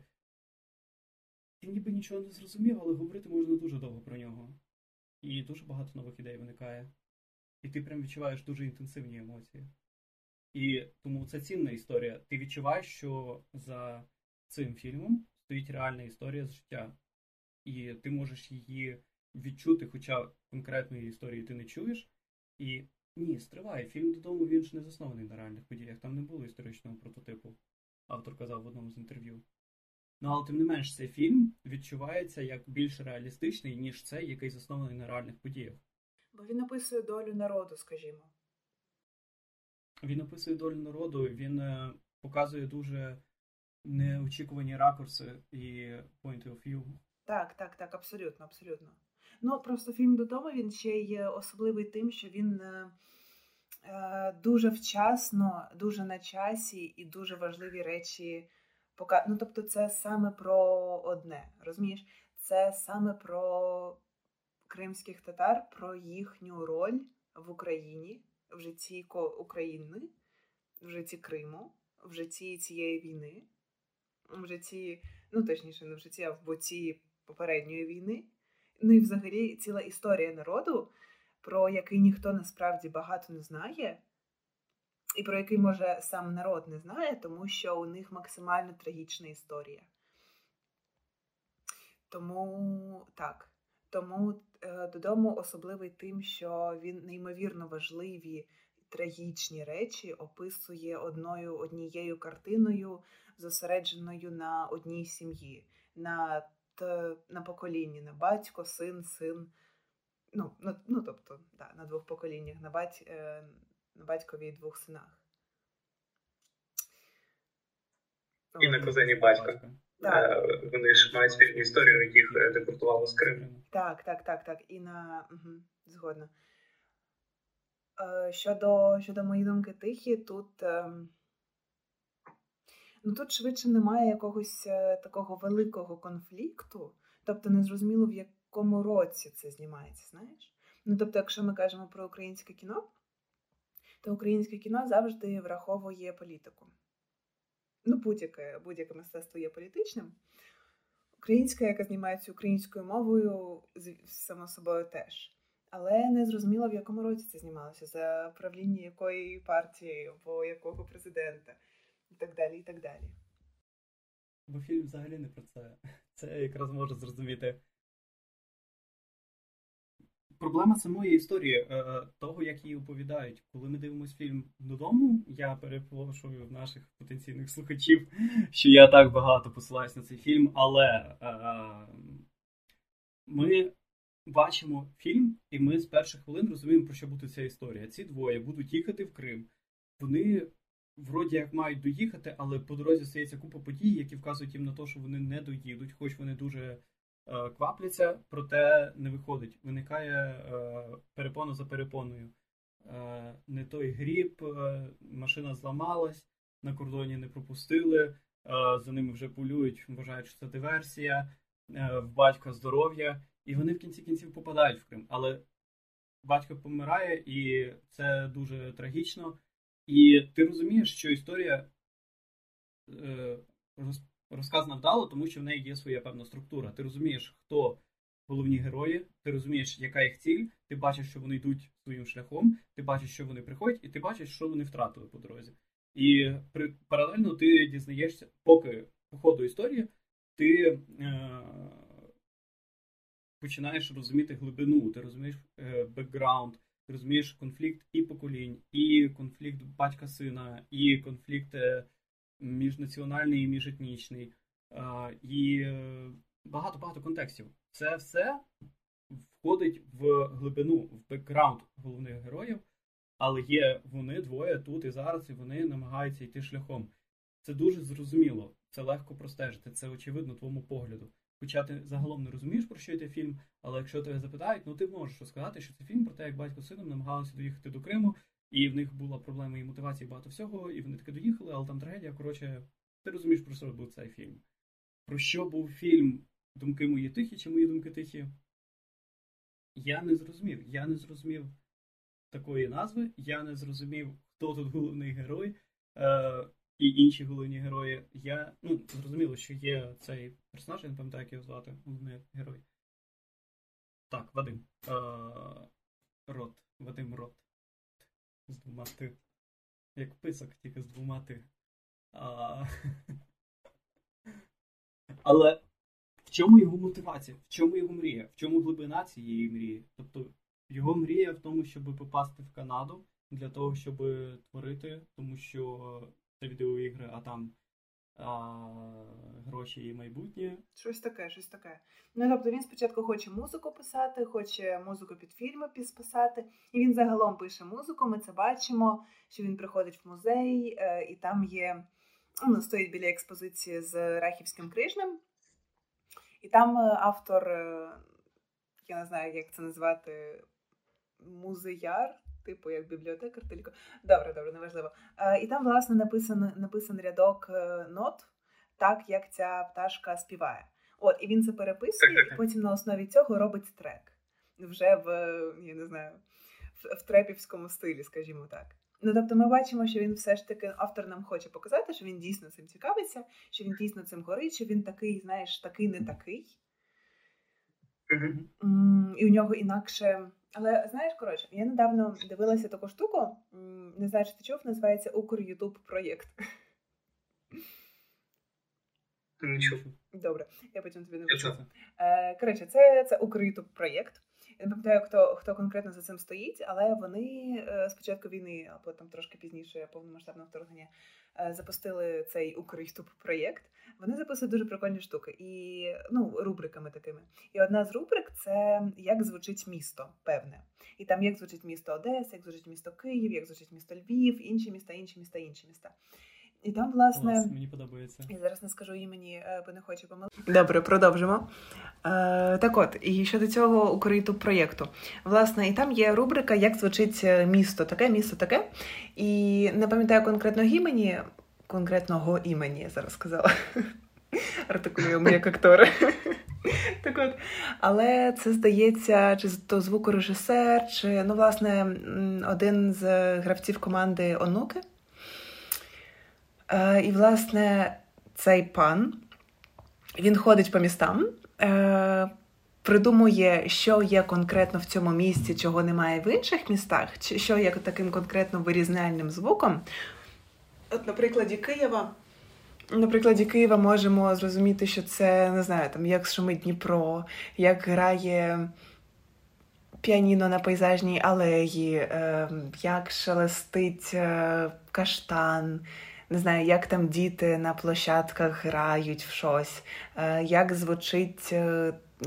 Speaker 3: ти ніби нічого не зрозумів, але говорити можна дуже довго про нього. І дуже багато нових ідей виникає. І ти прям відчуваєш дуже інтенсивні емоції. І тому це цінна історія. Ти відчуваєш, що за цим фільмом стоїть реальна історія з життя. І ти можеш її відчути, хоча конкретної історії ти не чуєш. І ні, стривай. Фільм додому він ж не заснований на реальних подіях. Там не було історичного прототипу, автор казав в одному з інтерв'ю. Ну, але тим не менш, цей фільм відчувається як більш реалістичний, ніж цей, який заснований на реальних подіях.
Speaker 1: Бо він описує долю народу, скажімо.
Speaker 3: Він описує долю народу, він е, показує дуже неочікувані ракурси і point of view.
Speaker 1: Так, так, так, абсолютно, абсолютно. Ну, просто фільм додому він ще є особливий тим, що він е, е, дуже вчасно, дуже на часі і дуже важливі речі пока. Ну, тобто, це саме про одне. Розумієш? Це саме про кримських татар, про їхню роль в Україні, в житті України, в житті Криму, в житті цієї війни, в житті, ну точніше, не в житті, а в боці попередньої війни. Ну і взагалі ціла історія народу, про який ніхто насправді багато не знає, і про який, може, сам народ не знає, тому що у них максимально трагічна історія. Тому так. Тому е, додому особливий тим, що він неймовірно важливі трагічні речі описує одною однією картиною, зосередженою на одній сім'ї. на на поколінні на батько, син, син. Ну, ну, ну тобто, да, на двох поколіннях, на бать, е, на батькові і двох синах.
Speaker 4: І на кузені батька. Так. Е, вони ж мають спільну історію, їх депортували з Криму.
Speaker 1: Так, так, так, так. І на угу, згодна. Щодо щодо моєї думки тихі, тут. Ну тут швидше немає якогось е, такого великого конфлікту, Тобто незрозуміло, в якому році це знімається, знаєш? Ну, тобто, якщо ми кажемо про українське кіно, то українське кіно завжди враховує політику. Ну, будь-яке будь-яке мистецтво є політичним. Українська, яка знімається українською мовою, само собою теж. Але не зрозуміло, в якому році це знімалося, за правління якої партії або якого президента, і так далі. і так далі.
Speaker 3: Бо фільм взагалі не про це. Це якраз може зрозуміти. Проблема самої історії, е, того, як її оповідають. Коли ми дивимося фільм додому, я перепрошую наших потенційних слухачів, що я так багато посилаюсь на цей фільм, але е, ми бачимо фільм, і ми з перших хвилин розуміємо, про що буде ця історія. Ці двоє будуть їхати в Крим. Вони вроді як мають доїхати, але по дорозі стається купа подій, які вказують їм на те, що вони не доїдуть, хоч вони дуже е, квапляться, проте не виходить. Виникає е, перепона за перепоною. Е, не той гріб, е, машина зламалась, на кордоні не пропустили, е, за ними вже полюють, вважають, що це диверсія, е, в батька здоров'я, і вони в кінці кінців попадають в Крим. Але батько помирає, і це дуже трагічно. І ти розумієш, що історія е, розказана вдало, тому що в неї є своя певна структура. Ти розумієш, хто головні герої, ти розумієш, яка їх ціль, ти бачиш, що вони йдуть своїм шляхом, ти бачиш, що вони приходять, і ти бачиш, що вони втратили по дорозі. І при, паралельно ти дізнаєшся, поки по ходу історії, ти е, починаєш розуміти глибину, ти розумієш е, бекграунд, розумієш конфлікт і поколінь, і конфлікт батька сина, і конфлікт е, міжнаціональний і міжетнічний, і багато-багато контекстів. Це все входить в глибину, в бекграунд головних героїв, але є вони двоє тут і зараз, і вони намагаються йти шляхом. Це дуже зрозуміло, це легко простежити, це очевидно твоєму погляду. Хоча ти загалом не розумієш, про що йде фільм, але якщо тебе запитають, ну ти можеш розказати, що це фільм про те, як батько з сином намагалися доїхати до Криму, і в них була проблема і мотивації багато всього, і вони таки доїхали, але там трагедія. Коротше, ти розумієш, про що був цей фільм. Про що був фільм Думки мої тихі чи мої думки тихі? Я не зрозумів. Я не зрозумів такої назви, я не зрозумів, хто тут головний герой. Е, і інші головні герої. Я ну, зрозуміло, що є цей персонаж, я не пам'ятаю, як його звати, головний герой. Так, Вадим. Е, Рот. Вадим Рот. З двома ти. Як писок, тільки з двома ти. А... Але в чому його мотивація? В чому його мрія? В чому глибина цієї мрії? Тобто його мрія в тому, щоб попасти в Канаду для того, щоб творити, тому що це відеоігри, а там а, гроші і майбутнє.
Speaker 1: Щось таке, щось таке. Ну тобто він спочатку хоче музику писати, хоче музику під фільми писати, і він загалом пише музику. Ми це бачимо, що він приходить в музей, е, і там є ну, стоїть біля експозиції з Рахівським крижнем. І там е, автор, е, я не знаю, як це назвати, музеяр типу як бібліотекар, тільки добре, добре, неважливо. І там, власне, написано, написаний рядок е, нот, так як ця пташка співає. От, і він це переписує, і потім на основі цього робить трек. Вже в я не знаю, в, в трепівському стилі, скажімо так. Ну, тобто, ми бачимо, що він все ж таки автор нам хоче показати, що він дійсно цим цікавиться, що він дійсно цим горить, що він такий, знаєш, такий не такий. Mm-hmm. І у нього інакше але знаєш, коротше, я недавно дивилася таку штуку, не знаю, чи ти чув, називається Укр Ютуб проєкт.
Speaker 4: Не чув.
Speaker 1: Добре, я потім тобі не коротше, це це Укр Ютуб проєкт. Я не пам'ятаю, хто хто конкретно за цим стоїть, але вони е, з початку війни, або там трошки пізніше повномасштабного вторгнення, е, запустили цей Укрступ проєкт. Вони записують дуже прикольні штуки і ну, рубриками такими. І одна з рубрик це як звучить місто, певне. І там як звучить місто Одеса, як звучить місто Київ, як звучить місто Львів, інші міста, інші міста, інші міста. І там, власне,
Speaker 3: Клас, мені подобається.
Speaker 1: Я зараз не скажу імені, е, бо не хочу помилити. Добре, продовжимо. Е, Так от, і щодо цього укриту проєкту. Власне, і там є рубрика Як звучить е, місто, таке, місто таке. І не пам'ятаю конкретного імені, конкретного імені, я зараз сказала. Артикулюємо як актори. Так от, але це здається, чи то звукорежисер, чи ну, власне, один з гравців команди Онуки. Е, І, власне, цей пан він ходить по містам, е, придумує, що є конкретно в цьому місці, чого немає в інших містах, чи що є таким конкретно вирізняльним звуком. От, на Києва. На Києва можемо зрозуміти, що це не знаю, там як шумить Дніпро, як грає піаніно на пейзажній алеї, е, як шелестить е, каштан, не знаю, як там діти на площадках грають в щось, е, як звучить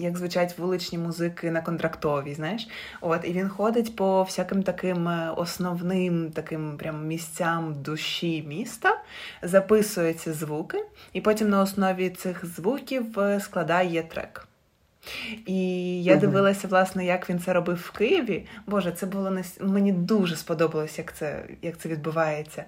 Speaker 1: як звучать вуличні музики на контрактовій, знаєш. От, І він ходить по всяким таким е, основним таким прям місцям душі міста, записує ці звуки, і потім на основі цих звуків е, складає трек. І я угу. дивилася, власне, як він це робив в Києві. Боже, це було не мені дуже сподобалось, як це як це відбувається.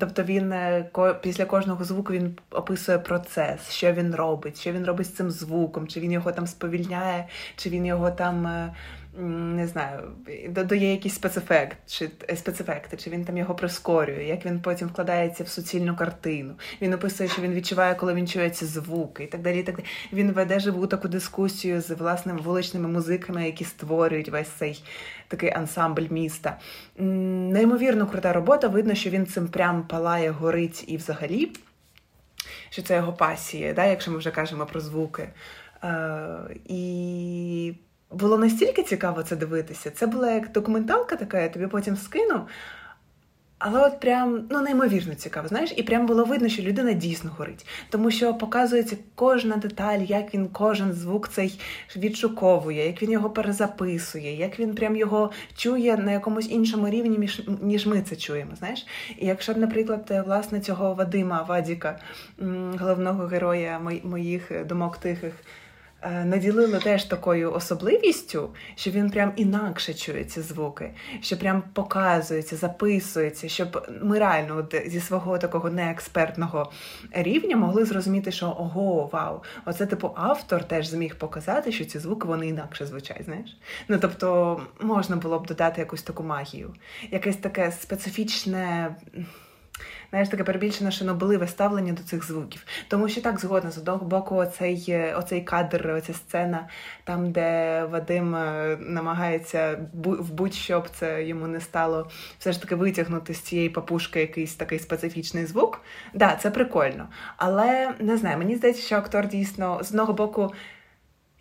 Speaker 1: Тобто він ко... після кожного звуку він описує процес, що він робить, що він робить з цим звуком, чи він його там сповільняє, чи він його там е, не знаю, додає якийсь спецефект, чи е, спецефекти, чи він там його прискорює, як він потім вкладається в суцільну картину. Він описує, що він відчуває, коли він чує ці звуки, і так далі. І так далі. Він веде живу таку дискусію з власними вуличними музиками, які створюють весь цей такий ансамбль міста. Неймовірно крута робота. Видно, що він цим прям палає, горить і взагалі. Що це його пасія, да, якщо ми вже кажемо про звуки. Е, І було настільки цікаво це дивитися. Це була як документалка така, я тобі потім скину. Але от прям ну неймовірно цікаво, знаєш, і прям було видно, що людина дійсно горить, тому що показується кожна деталь, як він кожен звук цей відшуковує, як він його перезаписує, як він прям його чує на якомусь іншому рівні, ніж ми це чуємо. Знаєш, і якщо наприклад, власне цього Вадима Вадіка, головного героя моїх думок тихих. Е, наділили теж такою особливістю, що він прям інакше чує ці звуки, що прям показується, записується, щоб ми реально зі свого такого неекспертного рівня могли зрозуміти, що ого, вау, оце типу автор теж зміг показати, що ці звуки вони інакше звучать. Знаєш? Ну тобто можна було б додати якусь таку магію, якесь таке специфічне знаєш, таке перебільшене шанобливе ставлення до цих звуків. Тому що так згодна з одного боку, оцей е, оцей кадр, оця сцена, там, де Вадим е, намагається в будь-що б це йому не стало, все ж таки витягнути з цієї папушки якийсь такий специфічний звук. Да, це прикольно. Але не знаю, мені здається, що актор дійсно з одного боку.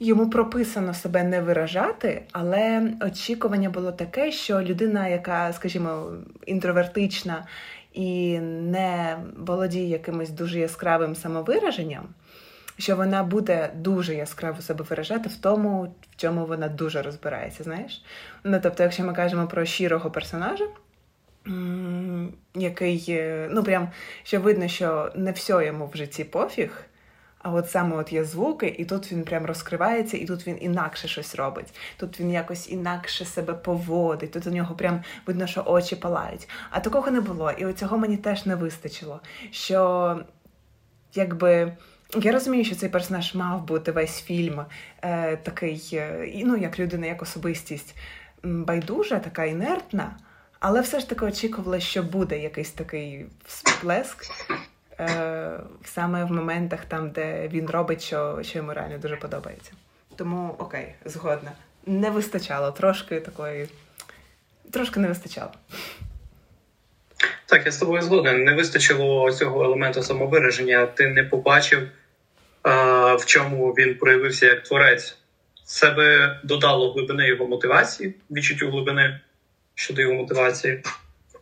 Speaker 1: Йому прописано себе не виражати, але очікування було таке, що людина, яка, скажімо, інтровертична і не володіє якимось дуже яскравим самовираженням, що вона буде дуже яскраво себе виражати в тому, в чому вона дуже розбирається. знаєш? Ну, Тобто, якщо ми кажемо про щирого персонажа, який, ну прям що видно, що не все йому в житті пофіг. А от саме от є звуки, і тут він прям розкривається, і тут він інакше щось робить. Тут він якось інакше себе поводить. Тут у нього прям видно, що очі палають. А такого не було. І цього мені теж не вистачило. Що якби. Я розумію, що цей персонаж мав бути весь фільм е, такий, е, ну як людина, як особистість байдужа, така інертна, але все ж таки очікувала, що буде якийсь такий всплеск е, саме в моментах, там, де він робить, що що йому реально дуже подобається. Тому окей, згодна. Не вистачало трошки такої, трошки не вистачало.
Speaker 4: Так, я з тобою згоден. Не вистачило цього елементу самовираження. Ти не побачив, а, в чому він проявився як творець. Це би додало глибини його мотивації, відчуттю глибини щодо його мотивації.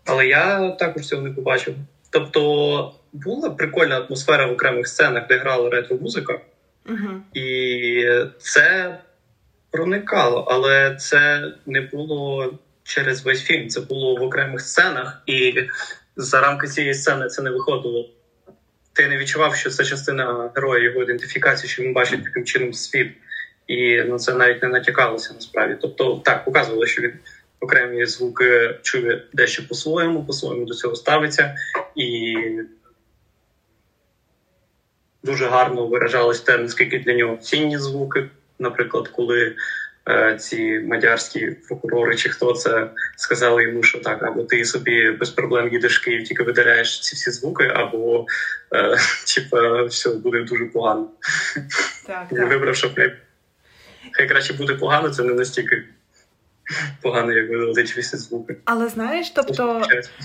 Speaker 4: Але я також цього не побачив. Тобто була прикольна атмосфера в окремих сценах, де грала ретро-музика, uh-huh. і це проникало, але це не було через весь фільм. Це було в окремих сценах, і за рамки цієї сцени це не виходило. Ти не відчував, що це частина героя, його ідентифікації, що він бачить таким чином світ, і на це навіть не натякалося насправді. Тобто, так показувало, що він окремі звуки чує дещо по-своєму, по-своєму до цього ставиться, і дуже гарно виражалось те, наскільки для нього цінні звуки. Наприклад, коли е, ці мадярські прокурори чи хто це сказали йому, що так, або ти собі без проблем їдеш в Київ, тільки видаляєш ці всі звуки, або е, типа все буде дуже погано.
Speaker 1: Так,
Speaker 4: Я
Speaker 1: так.
Speaker 4: вибрав, що хай, хай краще буде погано, це не настільки погано, як всі звуки.
Speaker 1: Але знаєш, тобто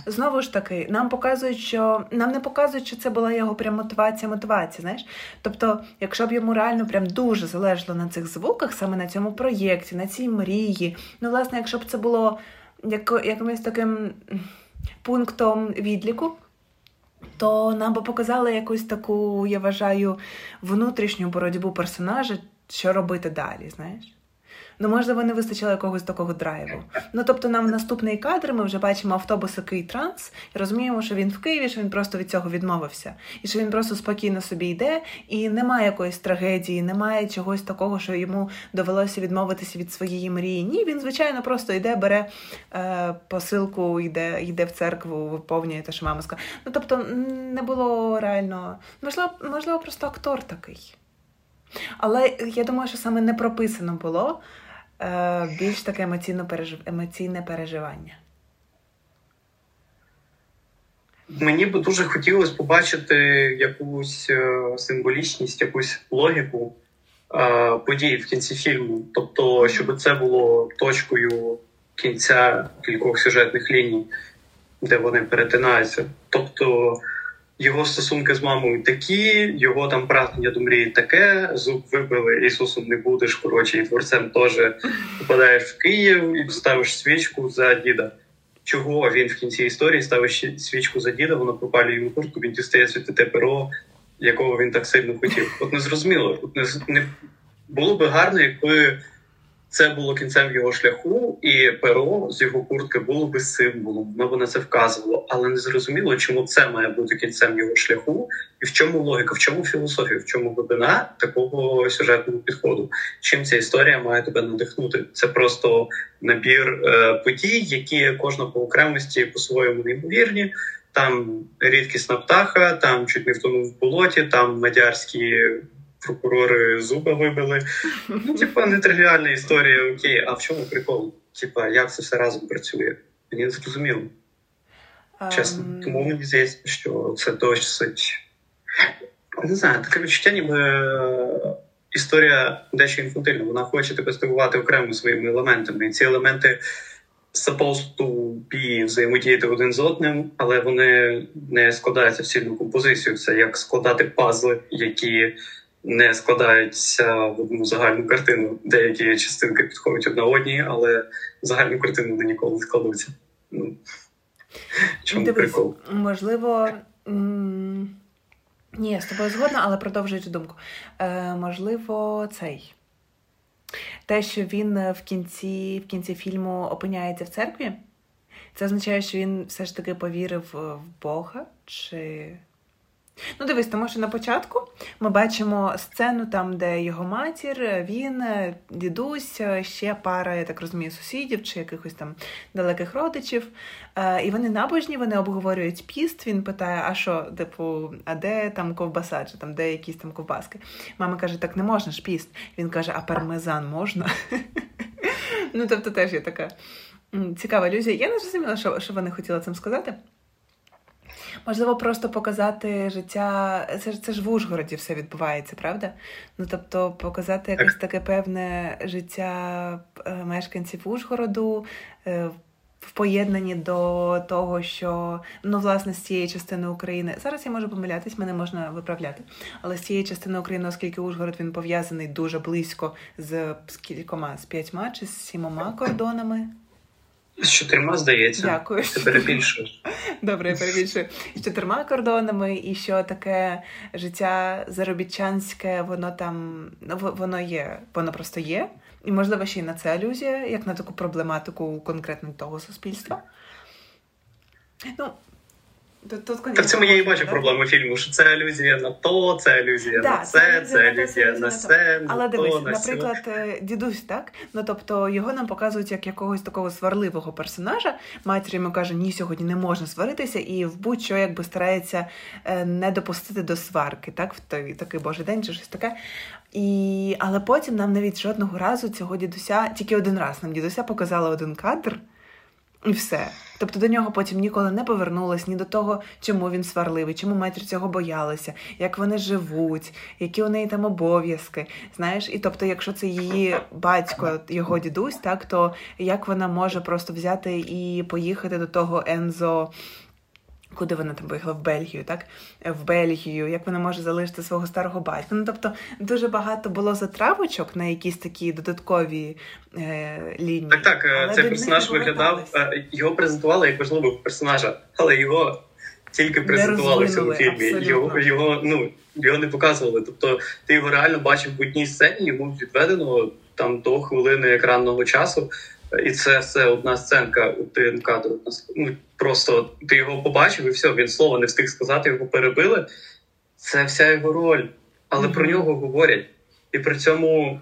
Speaker 1: знову ж таки, нам показують, що нам не показують, що це була його прям мотивація, мотивація. Знаєш, тобто, якщо б йому реально прям дуже залежало на цих звуках, саме на цьому проєкті, на цій мрії, ну власне, якщо б це було як, якимось таким пунктом відліку. То нам би показали якусь таку, я вважаю, внутрішню боротьбу персонажа, що робити далі, знаєш? Ну, можливо, не вистачило якогось такого драйву. Ну, тобто, нам наступний кадр, ми вже бачимо автобус, який транс, і розуміємо, що він в Києві, що він просто від цього відмовився. І що він просто спокійно собі йде, і немає якоїсь трагедії, немає чогось такого, що йому довелося відмовитися від своєї мрії. Ні, він, звичайно, просто йде, бере е, посилку, йде, йде в церкву, виповнює те, що мама сказала. Ну, тобто, не було реально. Можливо, можливо, просто актор такий. Але я думаю, що саме не прописано було більш таке емоційно пережив... емоційне переживання.
Speaker 4: Мені би дуже хотілося побачити якусь е, символічність, якусь логіку е, подій в кінці фільму. Тобто, щоб це було точкою кінця кількох сюжетних ліній, де вони перетинаються. Тобто його стосунки з мамою такі, його там прагнення до мрії таке, зуб вибили, Ісусом не будеш, коротше, і творцем теж попадаєш в Київ і ставиш свічку за діда. Чого він в кінці історії ставить свічку за діда, воно пропалює йому куртку, він дістає святите перо, якого він так сильно хотів. От не зрозуміло. От не, не було би гарно, якби це було кінцем його шляху, і перо з його куртки було би символом. Воно на це вказувало, але не зрозуміло, чому це має бути кінцем його шляху, і в чому логіка, в чому філософія, в чому глибина такого сюжетного підходу. Чим ця історія має тебе надихнути? Це просто набір е, подій, які кожна по окремості по-своєму неймовірні. Там рідкісна птаха, там чуть не втонув в болоті, там мадярські прокурори зуба вибили. Ну, типа, нетривіальна історія, окей, а в чому прикол? Типа, як це все разом працює? Мені не зрозуміло. Чесно. Um... Тому мені здається, що це досить. Не знаю, таке відчуття, ніби історія дещо інфантильна. Вона хоче тебе здивувати окремо своїми елементами. І ці елементи supposed to be взаємодіяти один з одним, але вони не складаються в цільну композицію. Це як складати пазли, які не складаються в одну загальну картину. Деякі частинки підходять одна одній, але загальну картину вони ніколи не складуться. Ну, чому
Speaker 1: Дивись,
Speaker 4: прикол?
Speaker 1: Можливо. М- ні, я з тобою згодна, але продовжуючи думку. Е, Можливо, цей. Те, що він в кінці в кінці фільму опиняється в церкві, це означає, що він все ж таки повірив в Бога. чи... Ну, дивись, тому що на початку ми бачимо сцену там, де його матір, він, дідусь, ще пара, я так розумію, сусідів чи якихось там далеких родичів. І вони набожні, вони обговорюють піст. Він питає, а що, типу, а де там ковбаса, чи там де якісь там ковбаски? Мама каже, так не можна ж піст. Він каже, а пармезан можна? Ну, тобто, теж є така цікава ілюзія. Я не зрозуміла, що, що вони хотіли цим сказати. Можливо, просто показати життя. Це ж це ж в Ужгороді все відбувається, правда? Ну тобто, показати якесь таке певне життя мешканців Ужгороду в поєднанні до того, що ну, власне, з цієї частини України. Зараз я можу помилятись, мене можна виправляти. Але з цієї частини України, оскільки Ужгород він пов'язаний дуже близько з з кількома, з п'ятьма чи з сімома кордонами.
Speaker 4: З чотирма, здається.
Speaker 1: Дякую.
Speaker 4: Ти перебільшуєш.
Speaker 1: Добре, я перебільшую. З чотирма кордонами, і що таке життя заробітчанське, воно там воно є, воно просто є. І, можливо, ще й на це алюзія, як на таку проблематику конкретно того суспільства. Ну, Тут, тут,
Speaker 4: так цьому я і бачу проблему фільму, що це алюзія на то, це алюзія да, на це, це алюзія на це.
Speaker 1: Але
Speaker 4: дивись,
Speaker 1: наприклад, все. дідусь, так? Ну тобто його нам показують як якогось такого сварливого персонажа. Матір йому каже, ні, сьогодні не можна сваритися, і в будь-що якби старається е, не допустити до сварки, так, в той такий божий день чи щось таке. І... Але потім нам навіть жодного разу цього дідуся, тільки один раз нам дідуся показала один кадр. І все. Тобто до нього потім ніколи не повернулась ні до того, чому він сварливий, чому матір цього боялася, як вони живуть, які у неї там обов'язки. Знаєш, і тобто, якщо це її батько, його дідусь, так то як вона може просто взяти і поїхати до того Ензо Куди вона там виїхала? В Бельгію, так? В Бельгію, як вона може залишити свого старого батька. Ну, тобто, дуже багато було затравочок на якісь такі додаткові е, лінії.
Speaker 4: Так, так, е, але цей персонаж виглядав, е, його презентували як важливого персонажа, але його тільки презентували в цьому фільмі. Його його, ну, його не показували. Тобто, ти його реально бачив в одній сцені, йому відведено там до хвилини екранного часу. І це все одна сценка один кадр. Ну, Просто ти його побачив, і все, він слова не встиг сказати, його перебили. Це вся його роль. Але mm-hmm. про нього говорять. І при цьому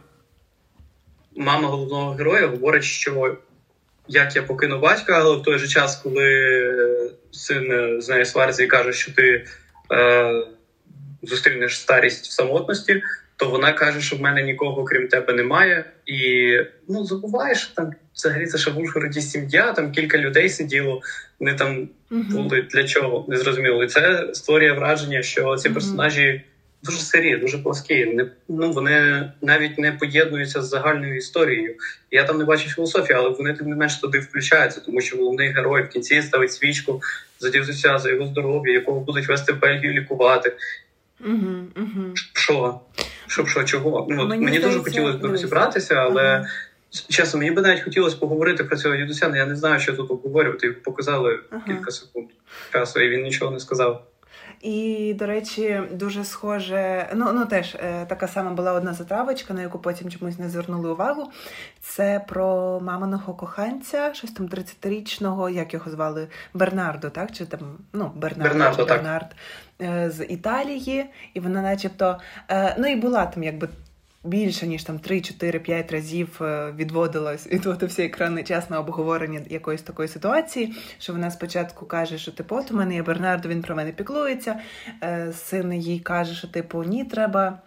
Speaker 4: мама головного героя говорить, що як я покину батька, але в той же час, коли син з нею свариться і каже, що ти е, зустрінеш старість в самотності, то вона каже, що в мене нікого крім тебе немає. І ну забуваєш там взагалі це ще в Ужгороді сім'я, там кілька людей сиділо, вони там uh-huh. були для чого не зрозуміло. І це створює враження, що ці uh-huh. персонажі дуже старі, дуже плоскі. Не ну вони навіть не поєднуються з загальною історією. Я там не бачу філософії, але вони тим не менш туди включаються, тому що головний герой в кінці ставить свічку за дідуся, за його здоров'я, якого будуть вести в Бельгію лікувати.
Speaker 1: Угу, угу.
Speaker 4: Що? Щоб що, чого? Ну, Мені, мені дуже хотілося б розібратися, але ага. чесно, мені би навіть хотілося поговорити про цього дідуся, я не знаю, що тут обговорювати. Показали ага. кілька секунд часу, і він нічого не сказав.
Speaker 1: І, до речі, дуже схоже, ну ну теж е, така сама була одна затравочка, на яку потім чомусь не звернули увагу. Це про маминого коханця, щось там 30-річного, як його звали Бернардо, так? Чи там ну Бернардо,
Speaker 4: Бернардо,
Speaker 1: Бернард е, з Італії, і вона, начебто, е, ну і була там якби більше ніж там 3-4-5 разів е, відводилось відводився екранний час на обговорення якоїсь такої ситуації, що вона спочатку каже, що типу, от у мене є Бернардо, він про мене піклується. Е, син їй каже, що типу ні, треба.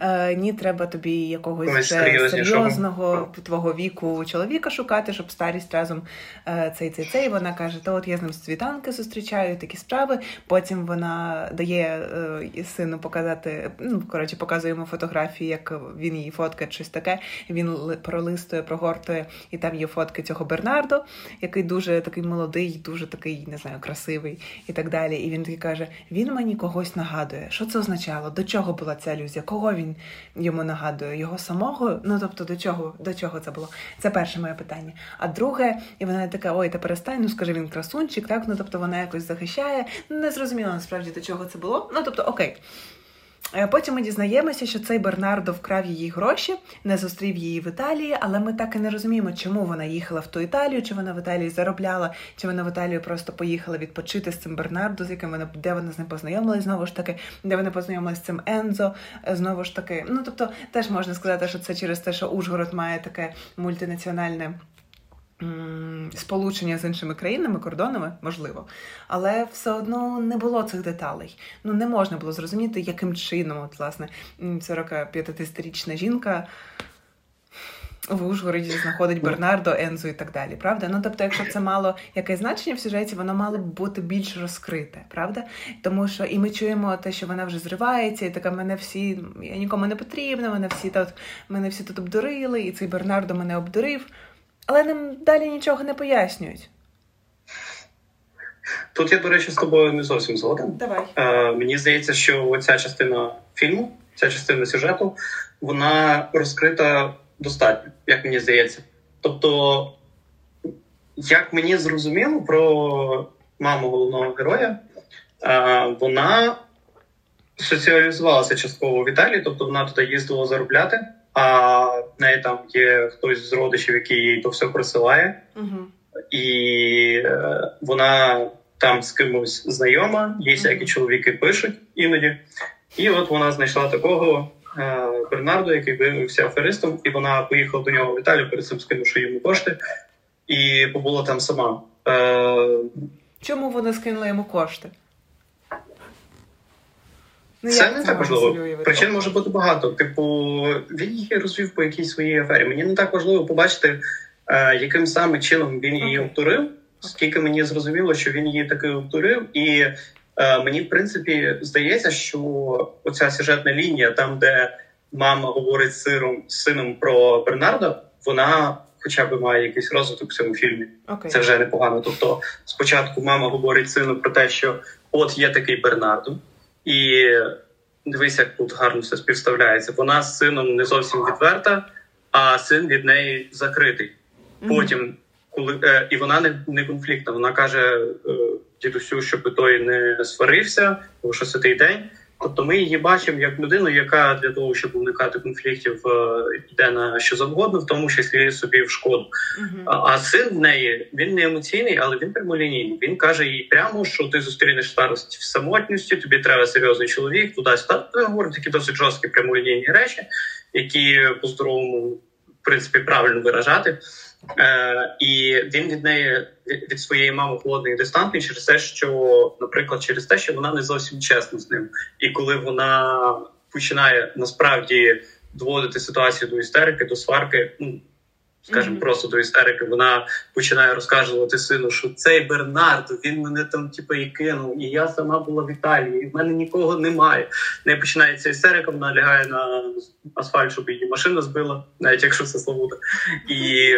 Speaker 1: Е, ні, треба тобі якогось вже серйозного твого віку чоловіка шукати, щоб старість разом е, цей цей цей. Вона каже: то от я з ним світанки зустрічаю, такі справи. Потім вона дає е, сину показати, ну коротше, показує йому фотографії, як він її фоткає, щось таке. Він пролистує, прогортує, і там є фотки цього Бернардо, який дуже такий молодий, дуже такий, не знаю, красивий і так далі. І він такий каже: він мені когось нагадує. Що це означало? До чого була ця ілюзія? Кого він йому нагадує? Його самого? Ну тобто, до чого до чого це було? Це перше моє питання. А друге, і вона така: ой, та перестань, ну скажи він красунчик, так? Ну тобто вона якось захищає. Не зрозуміло насправді до чого це було. Ну тобто, окей. Е, потім ми дізнаємося, що цей Бернардо вкрав її гроші, не зустрів її в Італії, але ми так і не розуміємо, чому вона їхала в ту Італію, чи вона в Італії заробляла, чи вона в Італію просто поїхала відпочити з цим Бернардо, з яким вона де вона з ним познайомилась, знову ж таки, де вони познайомилися з цим Ензо, е, знову ж таки. Ну тобто, теж можна сказати, що це через те, що Ужгород має таке мультинаціональне сполучення з іншими країнами, кордонами, можливо, але все одно не було цих деталей. Ну не можна було зрозуміти, яким чином, от, власне, 45-річна жінка. В Ужгороді знаходить Бернардо, Ензу і так далі, правда? Ну тобто, якщо це мало якесь значення в сюжеті, воно мало б бути більш розкрите, правда? Тому що і ми чуємо те, що вона вже зривається, і така мене всі, я нікому не потрібна, мене всі тут мене всі тут обдурили, і цей Бернардо мене обдурив але нам далі нічого не пояснюють.
Speaker 4: Тут я, до речі, з тобою не зовсім згоден.
Speaker 1: Давай.
Speaker 4: Е, Мені здається, що ця частина фільму, ця частина сюжету, вона розкрита достатньо, як мені здається. Тобто, як мені зрозуміло про маму головного героя, е, вона соціалізувалася частково в Італії, тобто вона туди їздила заробляти а в неї там є хтось з родичів, який їй то все присилає,
Speaker 1: угу.
Speaker 4: і е, вона там з кимось знайома, їй всякі чоловіки пишуть іноді. І от вона знайшла такого е, Бернарду, який виявився аферистом, і вона поїхала до нього в Італію, перед цим скинувши йому кошти, і побула там сама. Е,
Speaker 1: Чому вони скинули йому кошти?
Speaker 4: Ну, Це не так важливо. Причин може бути багато. Типу, він її розвів по якійсь своїй афері. Мені не так важливо побачити, е, яким саме чином він її обтурив, оскільки мені зрозуміло, що він її таки обтурив, і е, мені, в принципі, здається, що оця сюжетна лінія, там, де мама говорить з сиром, з сином про Бернарда, вона. Хоча б має якийсь розвиток в цьому фільмі,
Speaker 1: okay.
Speaker 4: це вже непогано. Тобто, спочатку мама говорить сину про те, що от є такий Бернардо, і дивись, як тут гарно все співставляється. Вона з сином не зовсім відверта, а син від неї закритий. Потім, коли е, і вона не не конфліктна, вона каже е, дідусю, щоб той не сварився, тому що це той день. Тобто ми її бачимо як людину, яка для того, щоб уникати конфліктів, е, йде на що завгодно, в тому числі собі в шкоду. Uh-huh. А, син в неї він не емоційний, але він прямолінійний. Він каже їй прямо, що ти зустрінеш старость в самотності, тобі треба серйозний чоловік, туди сюди. Говорить такі досить жорсткі прямолінійні речі, які по здоровому в принципі правильно виражати. Е, І він від неї від своєї мами холодний і дистантний через те, що, наприклад, через те, що вона не зовсім чесна з ним. І коли вона починає насправді доводити ситуацію до істерики, до сварки, ну скажімо, mm-hmm. просто до істерики, вона починає розказувати сину, що цей Бернардо, він мене там типу, і кинув, і я сама була в Італії, і в мене нікого немає. Не починається істерика, вона лягає на асфальт, щоб її машина збила, навіть якщо це Славута. І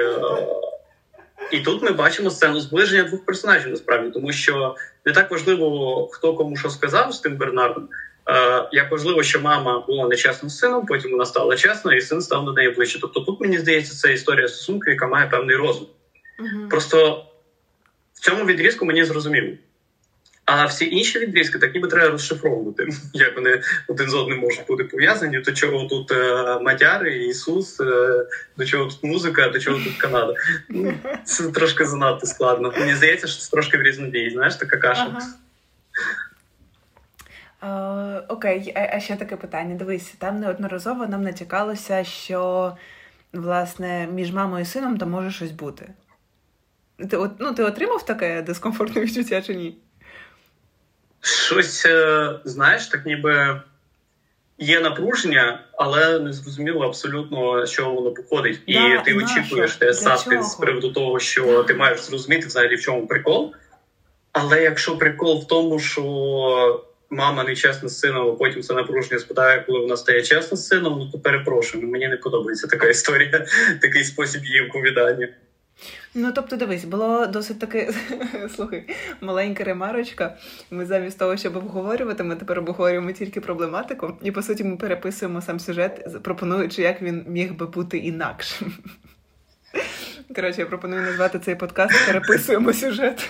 Speaker 4: і тут ми бачимо сцену зближення двох персонажів насправді, тому що не так важливо, хто кому що сказав з тим Бернардом. Е, як важливо, що мама була нечесна з сином, потім вона стала чесною, і син став до неї ближче. Тобто, тут мені здається, це історія стосунку, яка має певний розум. uh Просто в цьому відрізку мені зрозуміло. А всі інші відрізки так ніби треба розшифровувати, як вони один з одним можуть бути пов'язані. До чого тут е, Мадяри, Ісус, е, до чого тут музика, до чого тут Канада. Ну, Це трошки занадто складно. Мені здається, що це трошки в різнобій, знаєш, така каша. Ага.
Speaker 1: Е, окей, а, ще таке питання. Дивись, там неодноразово нам натякалося, що власне між мамою і сином там може щось бути. Ти от, ну, ти отримав таке дискомфортне відчуття чи ні?
Speaker 4: Щось, е, знаєш, так ніби є напруження, але не зрозуміло абсолютно, що воно походить. І да, ти очікуєш те саспінс з приводу того, що да. ти маєш зрозуміти взагалі в чому прикол. Але якщо прикол в тому, що мама нечесна з сином, а потім це напруження спитає, коли вона стає чесна з сином, ну то перепрошую. Мені не подобається така історія, такий спосіб її оповідання.
Speaker 1: Ну, тобто, дивись, було досить таки слухай, маленька ремарочка. Ми замість того, щоб обговорювати, ми тепер обговорюємо тільки проблематику, і по суті ми переписуємо сам сюжет, пропонуючи, як він міг би бути інакшим. Коротше, я пропоную назвати цей подкаст Переписуємо сюжет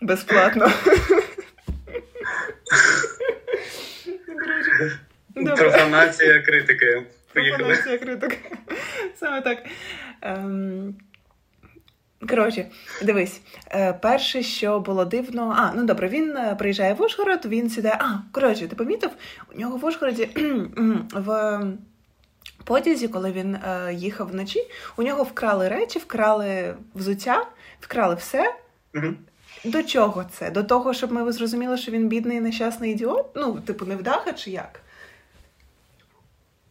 Speaker 1: безплатно.
Speaker 4: Профанація критики.
Speaker 1: Профанація критики. Саме так. Ем... Коротше, дивись, е, перше, що було дивно, а ну добре, він е, приїжджає в Ужгород, він сідає. А, коротше, ти помітив? У нього в Ужгороді в потязі, коли він е, їхав вночі, у нього вкрали речі, вкрали взуття, вкрали все. До чого це? До того, щоб ми зрозуміли, що він бідний нещасний ідіот? Ну, типу, невдаха чи як?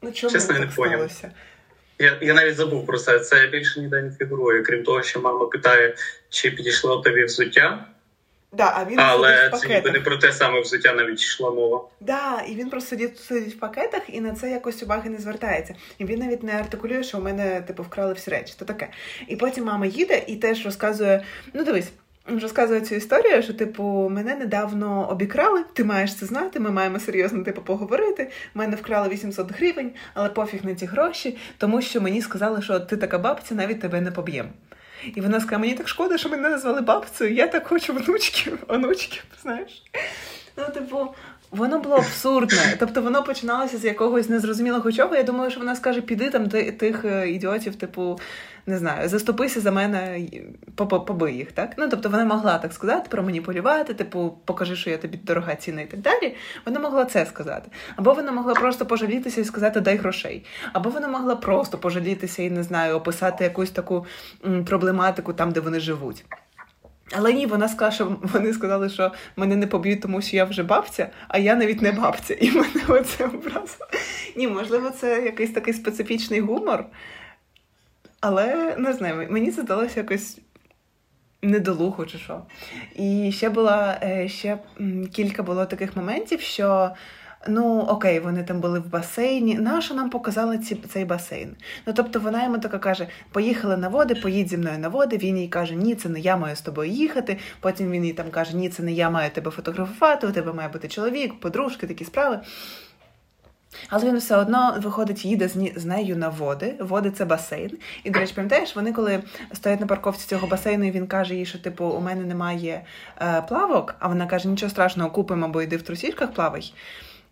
Speaker 1: Ну, чому
Speaker 4: Чесно,
Speaker 1: так
Speaker 4: не сталося? Я я навіть забув про це. Це більше ніде не фігурує, крім того, що мама питає, чи підійшло тобі взуття.
Speaker 1: Да, а він
Speaker 4: Але це ніби не про те саме взуття навіть йшла мова.
Speaker 1: Да, і він просто сидить, сидить в пакетах і на це якось уваги не звертається. І він навіть не артикулює, що у мене типу вкрали всі речі. То таке. І потім мама їде і теж розказує: ну дивись розказує цю історію, що, типу, мене недавно обікрали, ти маєш це знати, ми маємо серйозно типу, поговорити. Мене вкрали 800 гривень, але пофіг на ті гроші, тому що мені сказали, що ти така бабця, навіть тебе не поб'єм. І вона сказала, мені так шкода, що мене назвали бабцею, я так хочу внучків, онучків, знаєш. Ну, типу, Воно було абсурдне. Тобто воно починалося з якогось незрозумілого чого. Я думаю, що вона скаже, піди там тих е, ідіотів, типу, не знаю, заступися за мене, побий їх, так? Ну, тобто вона могла так сказати, проманіпулювати, типу, покажи, що я тобі дорога ціна і так далі. Вона могла це сказати. Або вона могла просто пожалітися і сказати дай грошей. Або вона могла просто пожалітися і не знаю, описати якусь таку проблематику там, де вони живуть. Але ні, вона сказала, що вони сказали, що мене не поб'ють, тому що я вже бабця, а я навіть не бабця. І мене оце образило. Ні, можливо, це якийсь такий специфічний гумор. Але не знаю, мені це здалося якось недолуго чи що. І ще була е, ще кілька було таких моментів, що. Ну, окей, вони там були в басейні. Нащо нам показали ці, цей басейн? Ну, тобто вона йому така каже: поїхали на води, поїдь зі мною на води. Він їй каже, ні, це не я маю з тобою їхати. Потім він їй там каже, ні, це не я маю тебе фотографувати, у тебе має бути чоловік, подружки, такі справи. Але він все одно виходить, їде з нею на води. Води це басейн. І, до речі, пам'ятаєш, вони коли стоять на парковці цього басейну, і він каже їй, що типу у мене немає е, плавок, а вона каже, нічого страшного, купимо, бо йди в трусішках плавай.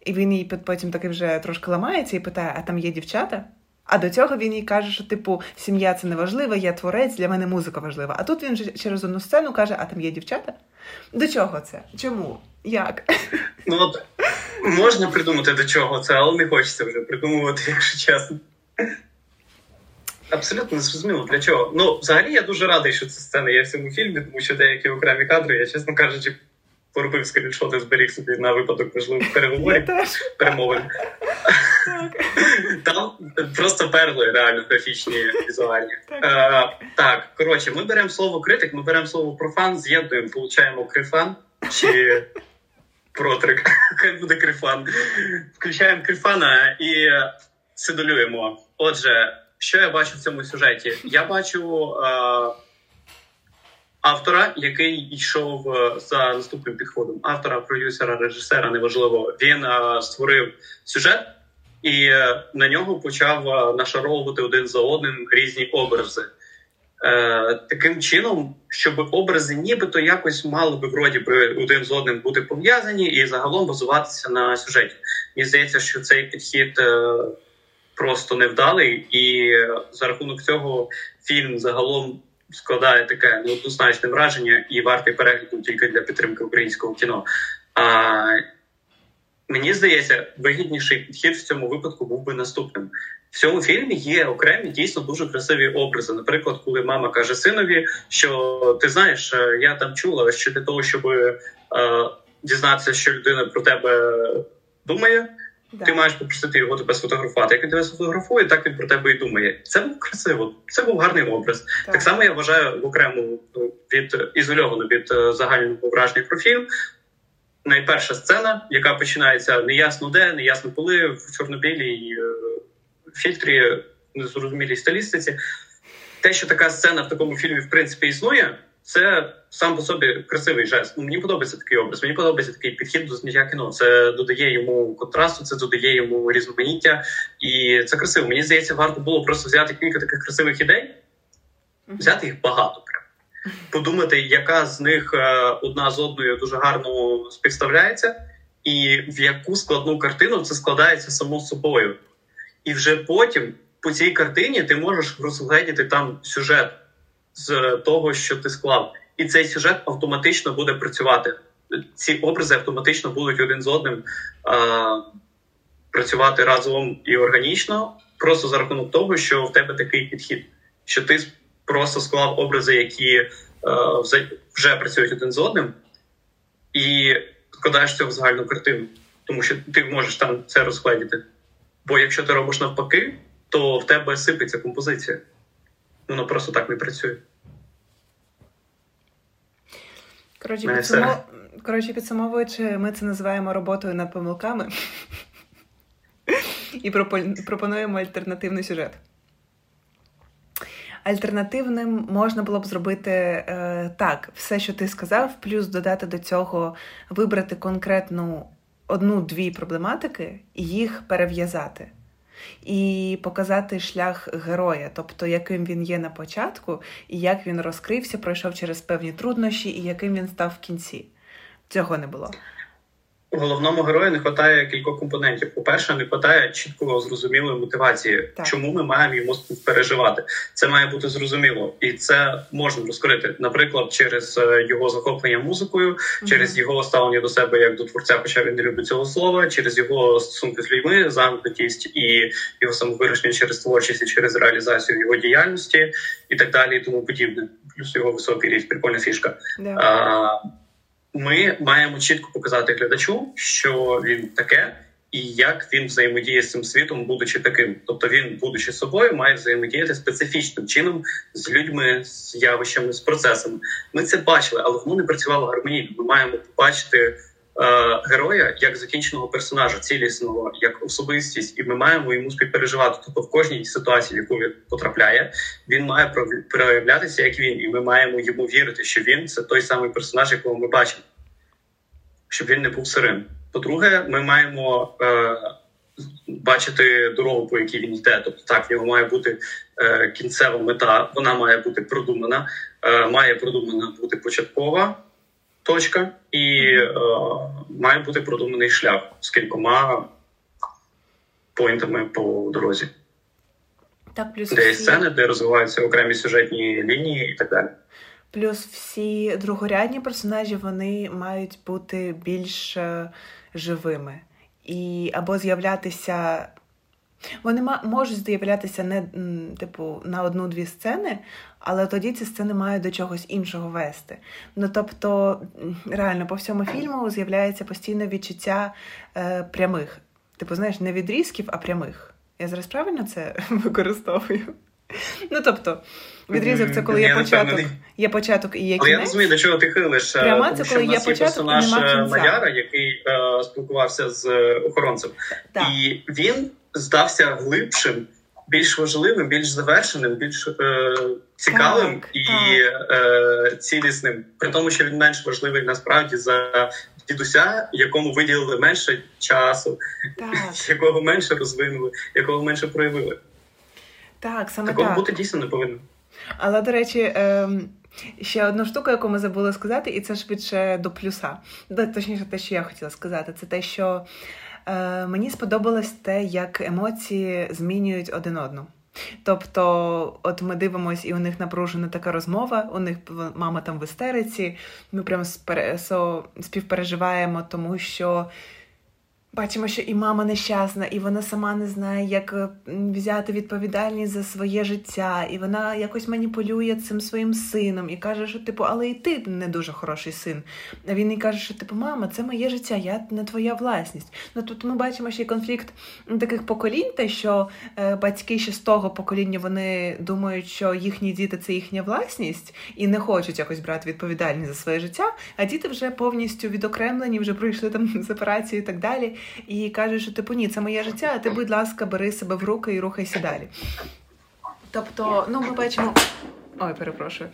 Speaker 1: І він їй потім таки вже трошки ламається і питає: а там є дівчата? А до цього він їй каже, що типу сім'я це не важливо, я творець, для мене музика важлива. А тут він через одну сцену каже: А там є дівчата? До чого це? Чому? Як?
Speaker 4: Ну от можна придумати до чого це, але не хочеться вже придумувати, якщо чесно. Абсолютно не зрозуміло для чого. Ну, взагалі я дуже радий, що ця сцена є в цьому фільмі, тому що деякі окремі кадри, я чесно кажучи, поробив скріншоти, зберіг собі на випадок можливих переговорів перемовин. Там просто перли реально графічні, візуальні. Так, так коротше, ми беремо слово критик, ми беремо слово профан, з'єднуємо, получаємо крифан чи протрик. Хай буде крифан. Включаємо крифана і сидолюємо. Отже, що я бачу в цьому сюжеті? Я бачу. Автора, який йшов е, за наступним підходом. Автора, продюсера, режисера, неважливо. Він е, створив сюжет і е, на нього почав нашаровувати один за одним різні образи. Е, Таким чином, щоб образи нібито якось мали би вроді би один з одним бути пов'язані і загалом базуватися на сюжеті. Мені здається, що цей підхід е, просто невдалий, і за рахунок цього фільм загалом складає таке неоднозначне враження і вартий перегляду тільки для підтримки українського кіно. А мені здається, вигідніший підхід в цьому випадку був би наступним. В цьому фільмі є окремі дійсно дуже красиві образи. Наприклад, коли мама каже синові, що ти знаєш, е, я там чула, що для того, щоб е, дізнатися, що людина про тебе думає. Да. Ти маєш попросити його тебе сфотографувати. Як він тебе сфотографує, так він про тебе і думає. Це був красиво, це був гарний образ. Так, так само я вважаю в окрему від ізольовано від е, загального враження про фільм. Найперша сцена, яка починається неясно де, неясно коли, в чорнобілій е, фільтрі, незрозумілій стилістиці. Те, що така сцена в такому фільмі в принципі існує, це сам по собі красивий жест. Ну, Мені подобається такий образ. Мені подобається такий підхід до зняття кіно. Це додає йому контрасту, це додає йому різноманіття, і це красиво. Мені здається, варто було просто взяти кілька таких красивих ідей, взяти їх багато. Подумати, яка з них е, одна з одною дуже гарно співставляється, і в яку складну картину це складається само собою. І вже потім по цій картині ти можеш розгледіти там сюжет з того, що ти склав, і цей сюжет автоматично буде працювати. Ці образи автоматично будуть один з одним а, працювати разом і органічно, просто за рахунок того, що в тебе такий підхід, що ти просто склав образи, які а, вже працюють один з одним, і складаєш це в загальну картину, тому що ти можеш там це розгледіти. Бо якщо ти робиш навпаки, то в тебе сипеться композиція. Воно просто так не працює.
Speaker 1: Коротше, підсумов... Коротше, підсумовуючи, ми це називаємо роботою над помилками. І пропонуємо альтернативний сюжет. Альтернативним можна було б зробити е, так, все, що ти сказав, плюс додати до цього вибрати конкретну одну-дві проблематики і їх перев'язати і показати шлях героя, тобто яким він є на початку, і як він розкрився, пройшов через певні труднощі, і яким він став в кінці. Цього не було.
Speaker 4: Головному герою не вистачає кількох компонентів. По-перше, не вистачає чітко зрозумілої мотивації, так. чому ми маємо йому переживати. Це має бути зрозуміло, і це можна розкрити, наприклад, через е, його захоплення музикою, mm-hmm. через його ставлення до себе як до творця, хоча він не любить цього слова, через його стосунки з людьми, замкнутість і його самовирішення через творчість, і через реалізацію його діяльності і так далі, і тому подібне. Плюс його високий рівень, прикольна фішка. Yeah. А, ми маємо чітко показати глядачу, що він таке, і як він взаємодіє з цим світом, будучи таким. Тобто він, будучи собою, має взаємодіяти специфічним чином з людьми, з явищами, з процесами. Ми це бачили, але воно не працювало гармонійно. Ми маємо побачити. Е, героя як закінченого персонажа, цілісного, як особистість, і ми маємо йому співпереживати. Тобто в кожній ситуації, в яку він потрапляє, він має проявлятися як він, і ми маємо йому вірити, що він це той самий персонаж, якого ми бачимо, щоб він не був сирим. По-друге, ми маємо е, бачити дорогу, по якій він йде. Тобто, так в нього має бути е, кінцева мета, вона має бути продумана, е, має продумана бути початкова точка, і е, має бути продуманий шлях з кількома поінтами по дорозі.
Speaker 1: Так, плюс
Speaker 4: Де є сцени, де розвиваються окремі сюжетні лінії і так далі.
Speaker 1: Плюс всі другорядні персонажі вони мають бути більш е, живими і або з'являтися вони можуть з'являтися не типу на одну-дві сцени, але тоді ці сцени мають до чогось іншого вести. Ну тобто, реально, по всьому фільму з'являється постійне відчуття е, прямих. Типу, знаєш, не відрізків, а прямих. Я зараз правильно це використовую? Ну тобто, відрізок це коли є початок, є початок і є кінець.
Speaker 4: Але я розумію, до чого ти хилиш.
Speaker 1: Е, Пряма це коли є початок і нема
Speaker 4: кінця. Мадяра, який е, спілкувався з охоронцем, так. і він здався глибшим, більш важливим, більш завершеним, більш е, цікавим так, і так. Е, цілісним, при тому, що він менш важливий насправді за дідуся, якому виділили менше часу, так. якого менше розвинули, якого менше проявили.
Speaker 1: Так, саме
Speaker 4: Такого
Speaker 1: так.
Speaker 4: бути дійсно не повинно.
Speaker 1: Але, до речі, ем, ще одну штуку, яку ми забули сказати, і це швидше до плюса. Точніше, те, що я хотіла сказати, це те, що Мені сподобалось те, як емоції змінюють один одну. Тобто, от ми дивимося, і у них напружена така розмова. У них мама там в істериці. Ми прям співпереживаємо, тому що Бачимо, що і мама нещасна, і вона сама не знає, як е, взяти відповідальність за своє життя, і вона якось маніпулює цим своїм сином і каже, що типу, але і ти не дуже хороший син. А він і каже, що типу, мама, це моє життя, я не твоя власність. Ну тут ми бачимо ще й конфлікт таких поколінь, те, що е, батьки ще з того покоління вони думають, що їхні діти це їхня власність, і не хочуть якось брати відповідальність за своє життя. А діти вже повністю відокремлені, вже пройшли там сепарацію і так далі і каже, що типу ні, це моє життя, а ти, будь ласка, бери себе в руки і рухайся далі. Тобто, ну ми бачимо. Ой, перепрошую.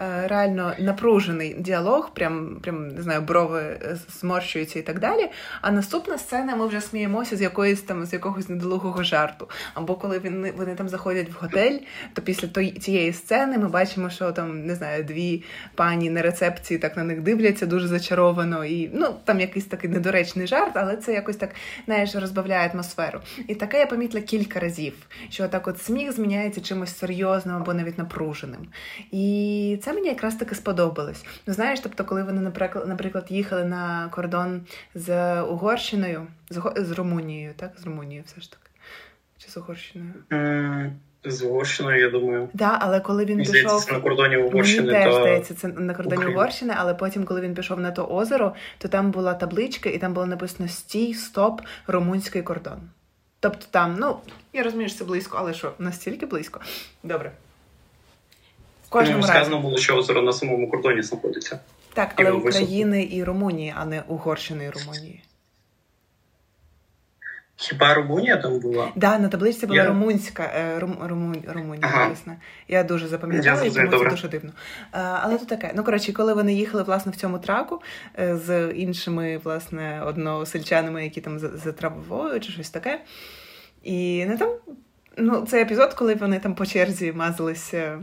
Speaker 1: Е, реально напружений діалог, прям прям не знаю, брови зморщуються і так далі. А наступна сцена ми вже сміємося з якоїсь там з якогось недолугого жарту. Або коли вони, вони там заходять в готель, то після той, цієї сцени ми бачимо, що там не знаю, дві пані на рецепції так на них дивляться дуже зачаровано. І ну там якийсь такий недоречний жарт, але це якось так знаєш, розбавляє атмосферу. І таке я помітила кілька разів, що так от сміх зміняється чимось серйозним або навіть напруженим. І це мені якраз таки сподобалось. Ну, знаєш, тобто, коли вони, наприклад, їхали на кордон з Угорщиною, з, з Румунією, так? З Румунією все ж таки. Чи з Угорщиною?
Speaker 4: З Угорщиною, я думаю. Так,
Speaker 1: да, але коли він Мені пішов
Speaker 4: на кордоні Угорщини.
Speaker 1: Мені теж здається, це на кордоні Україна. Угорщини, але потім, коли він пішов на то озеро, то там була табличка, і там було написано Стій, стоп, румунський кордон. Тобто там, ну, я розумію, що це близько, але що, настільки близько? Добре.
Speaker 4: В кожному сказано було, що озеро на самому кордоні знаходиться.
Speaker 1: Так, але України і Румунії, а не Угорщини і Румунії.
Speaker 4: Хіба Румунія там була? Так,
Speaker 1: да, на табличці була Я... румунська е, рум, румун, Румунія, ага. Я дуже запам'ятала, і тому це дуже дивно. Е, але то таке. Ну, коротше, коли вони їхали власне в цьому траку е, з іншими, власне, односельчанами, які там за, травою чи щось таке. І не там. Ну, цей епізод, коли вони там по черзі мазалися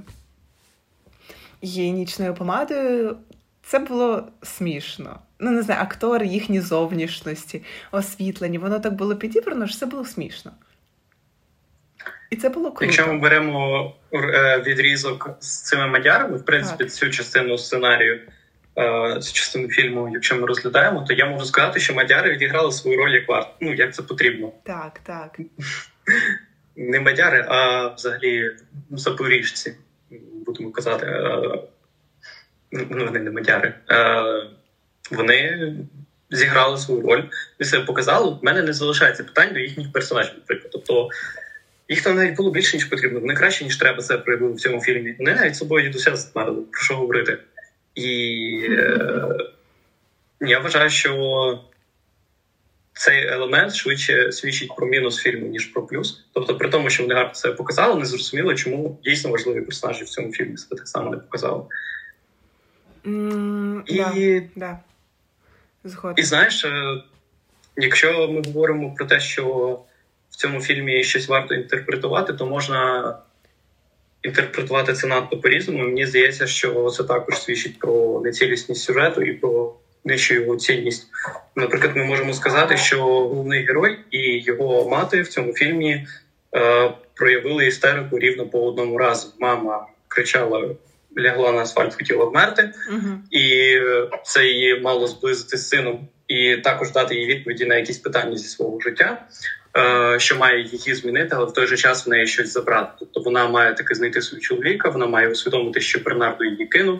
Speaker 1: гігієнічною помадою. Це було смішно. ну не знаю, актори, їхні зовнішності, освітлені. Воно так було підібрано, що це було смішно. І це було круто.
Speaker 4: Якщо ми беремо е, відрізок з цими мадярами, в принципі, так. цю частину сценарію, е, цю частину фільму, якщо ми розглядаємо, то я можу сказати, що мадяри відіграли свою роль як варт. Ну, як це потрібно.
Speaker 1: Так, так.
Speaker 4: Не мадяри, а взагалі запоріжці, будемо казати. Е, ну, вони не мадяри. Вони зіграли свою роль і все показали. У мене не залишається питань до їхніх персонажів, наприклад. Тобто їх там навіть було більше, ніж потрібно. Вони краще, ніж треба це проявили в цьому фільмі. Вони навіть собою дідуся затмарили, про що говорити. І е, я вважаю, що цей елемент швидше свідчить про мінус фільму, ніж про плюс. Тобто, при тому, що вони гарно це показали, не зрозуміло, чому дійсно важливі персонажі в цьому фільмі себе так само не показали.
Speaker 1: Mm, і да, да.
Speaker 4: і знаєш, е, якщо ми говоримо про те, що в цьому фільмі щось варто інтерпретувати, то можна інтерпретувати це надто по-різному. Мені здається, що це також свідчить про нецілісність сюжету і про нижчу його цінність. Наприклад, ми можемо сказати, що головний герой і його мати в цьому фільмі е, проявили істерику рівно по одному разу. Мама кричала. Лягла на асфальт, хотіла вмерти, uh-huh. і це її мало зблизити з сином, і також дати їй відповіді на якісь питання зі свого життя. Е, що має її змінити, але в той же час в неї щось забрати. Тобто вона має таки знайти свого чоловіка, вона має усвідомити, що Бернардо її кинув,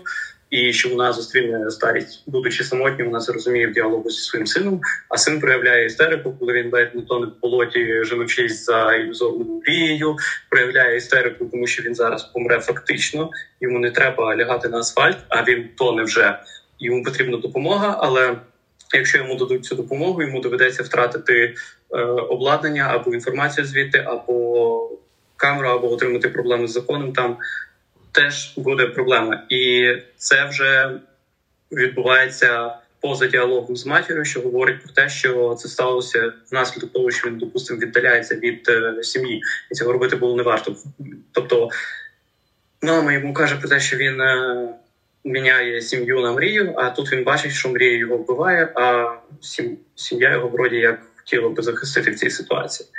Speaker 4: і що вона зустріне старість, будучи самотньою, вона це розуміє в діалогу зі своїм сином. А син проявляє істерику, коли він ледь не тоне в болоті, женучись за ілюзорною мрією, проявляє істерику, тому що він зараз помре фактично. Йому не треба лягати на асфальт, а він тоне вже йому потрібна допомога, але. Якщо йому дадуть цю допомогу, йому доведеться втратити е, обладнання або інформацію звідти, або камеру, або отримати проблеми з законом. Там теж буде проблема, і це вже відбувається поза діалогом з матір'ю, що говорить про те, що це сталося внаслідок того, що він допустимо віддаляється від е, сім'ї, і цього робити було не варто. Тобто мама йому каже про те, що він. Е, міняє сім'ю на мрію, а тут він бачить, що мрія його вбиває, а сім'я його вроді як хотіла би захистити в цій ситуації.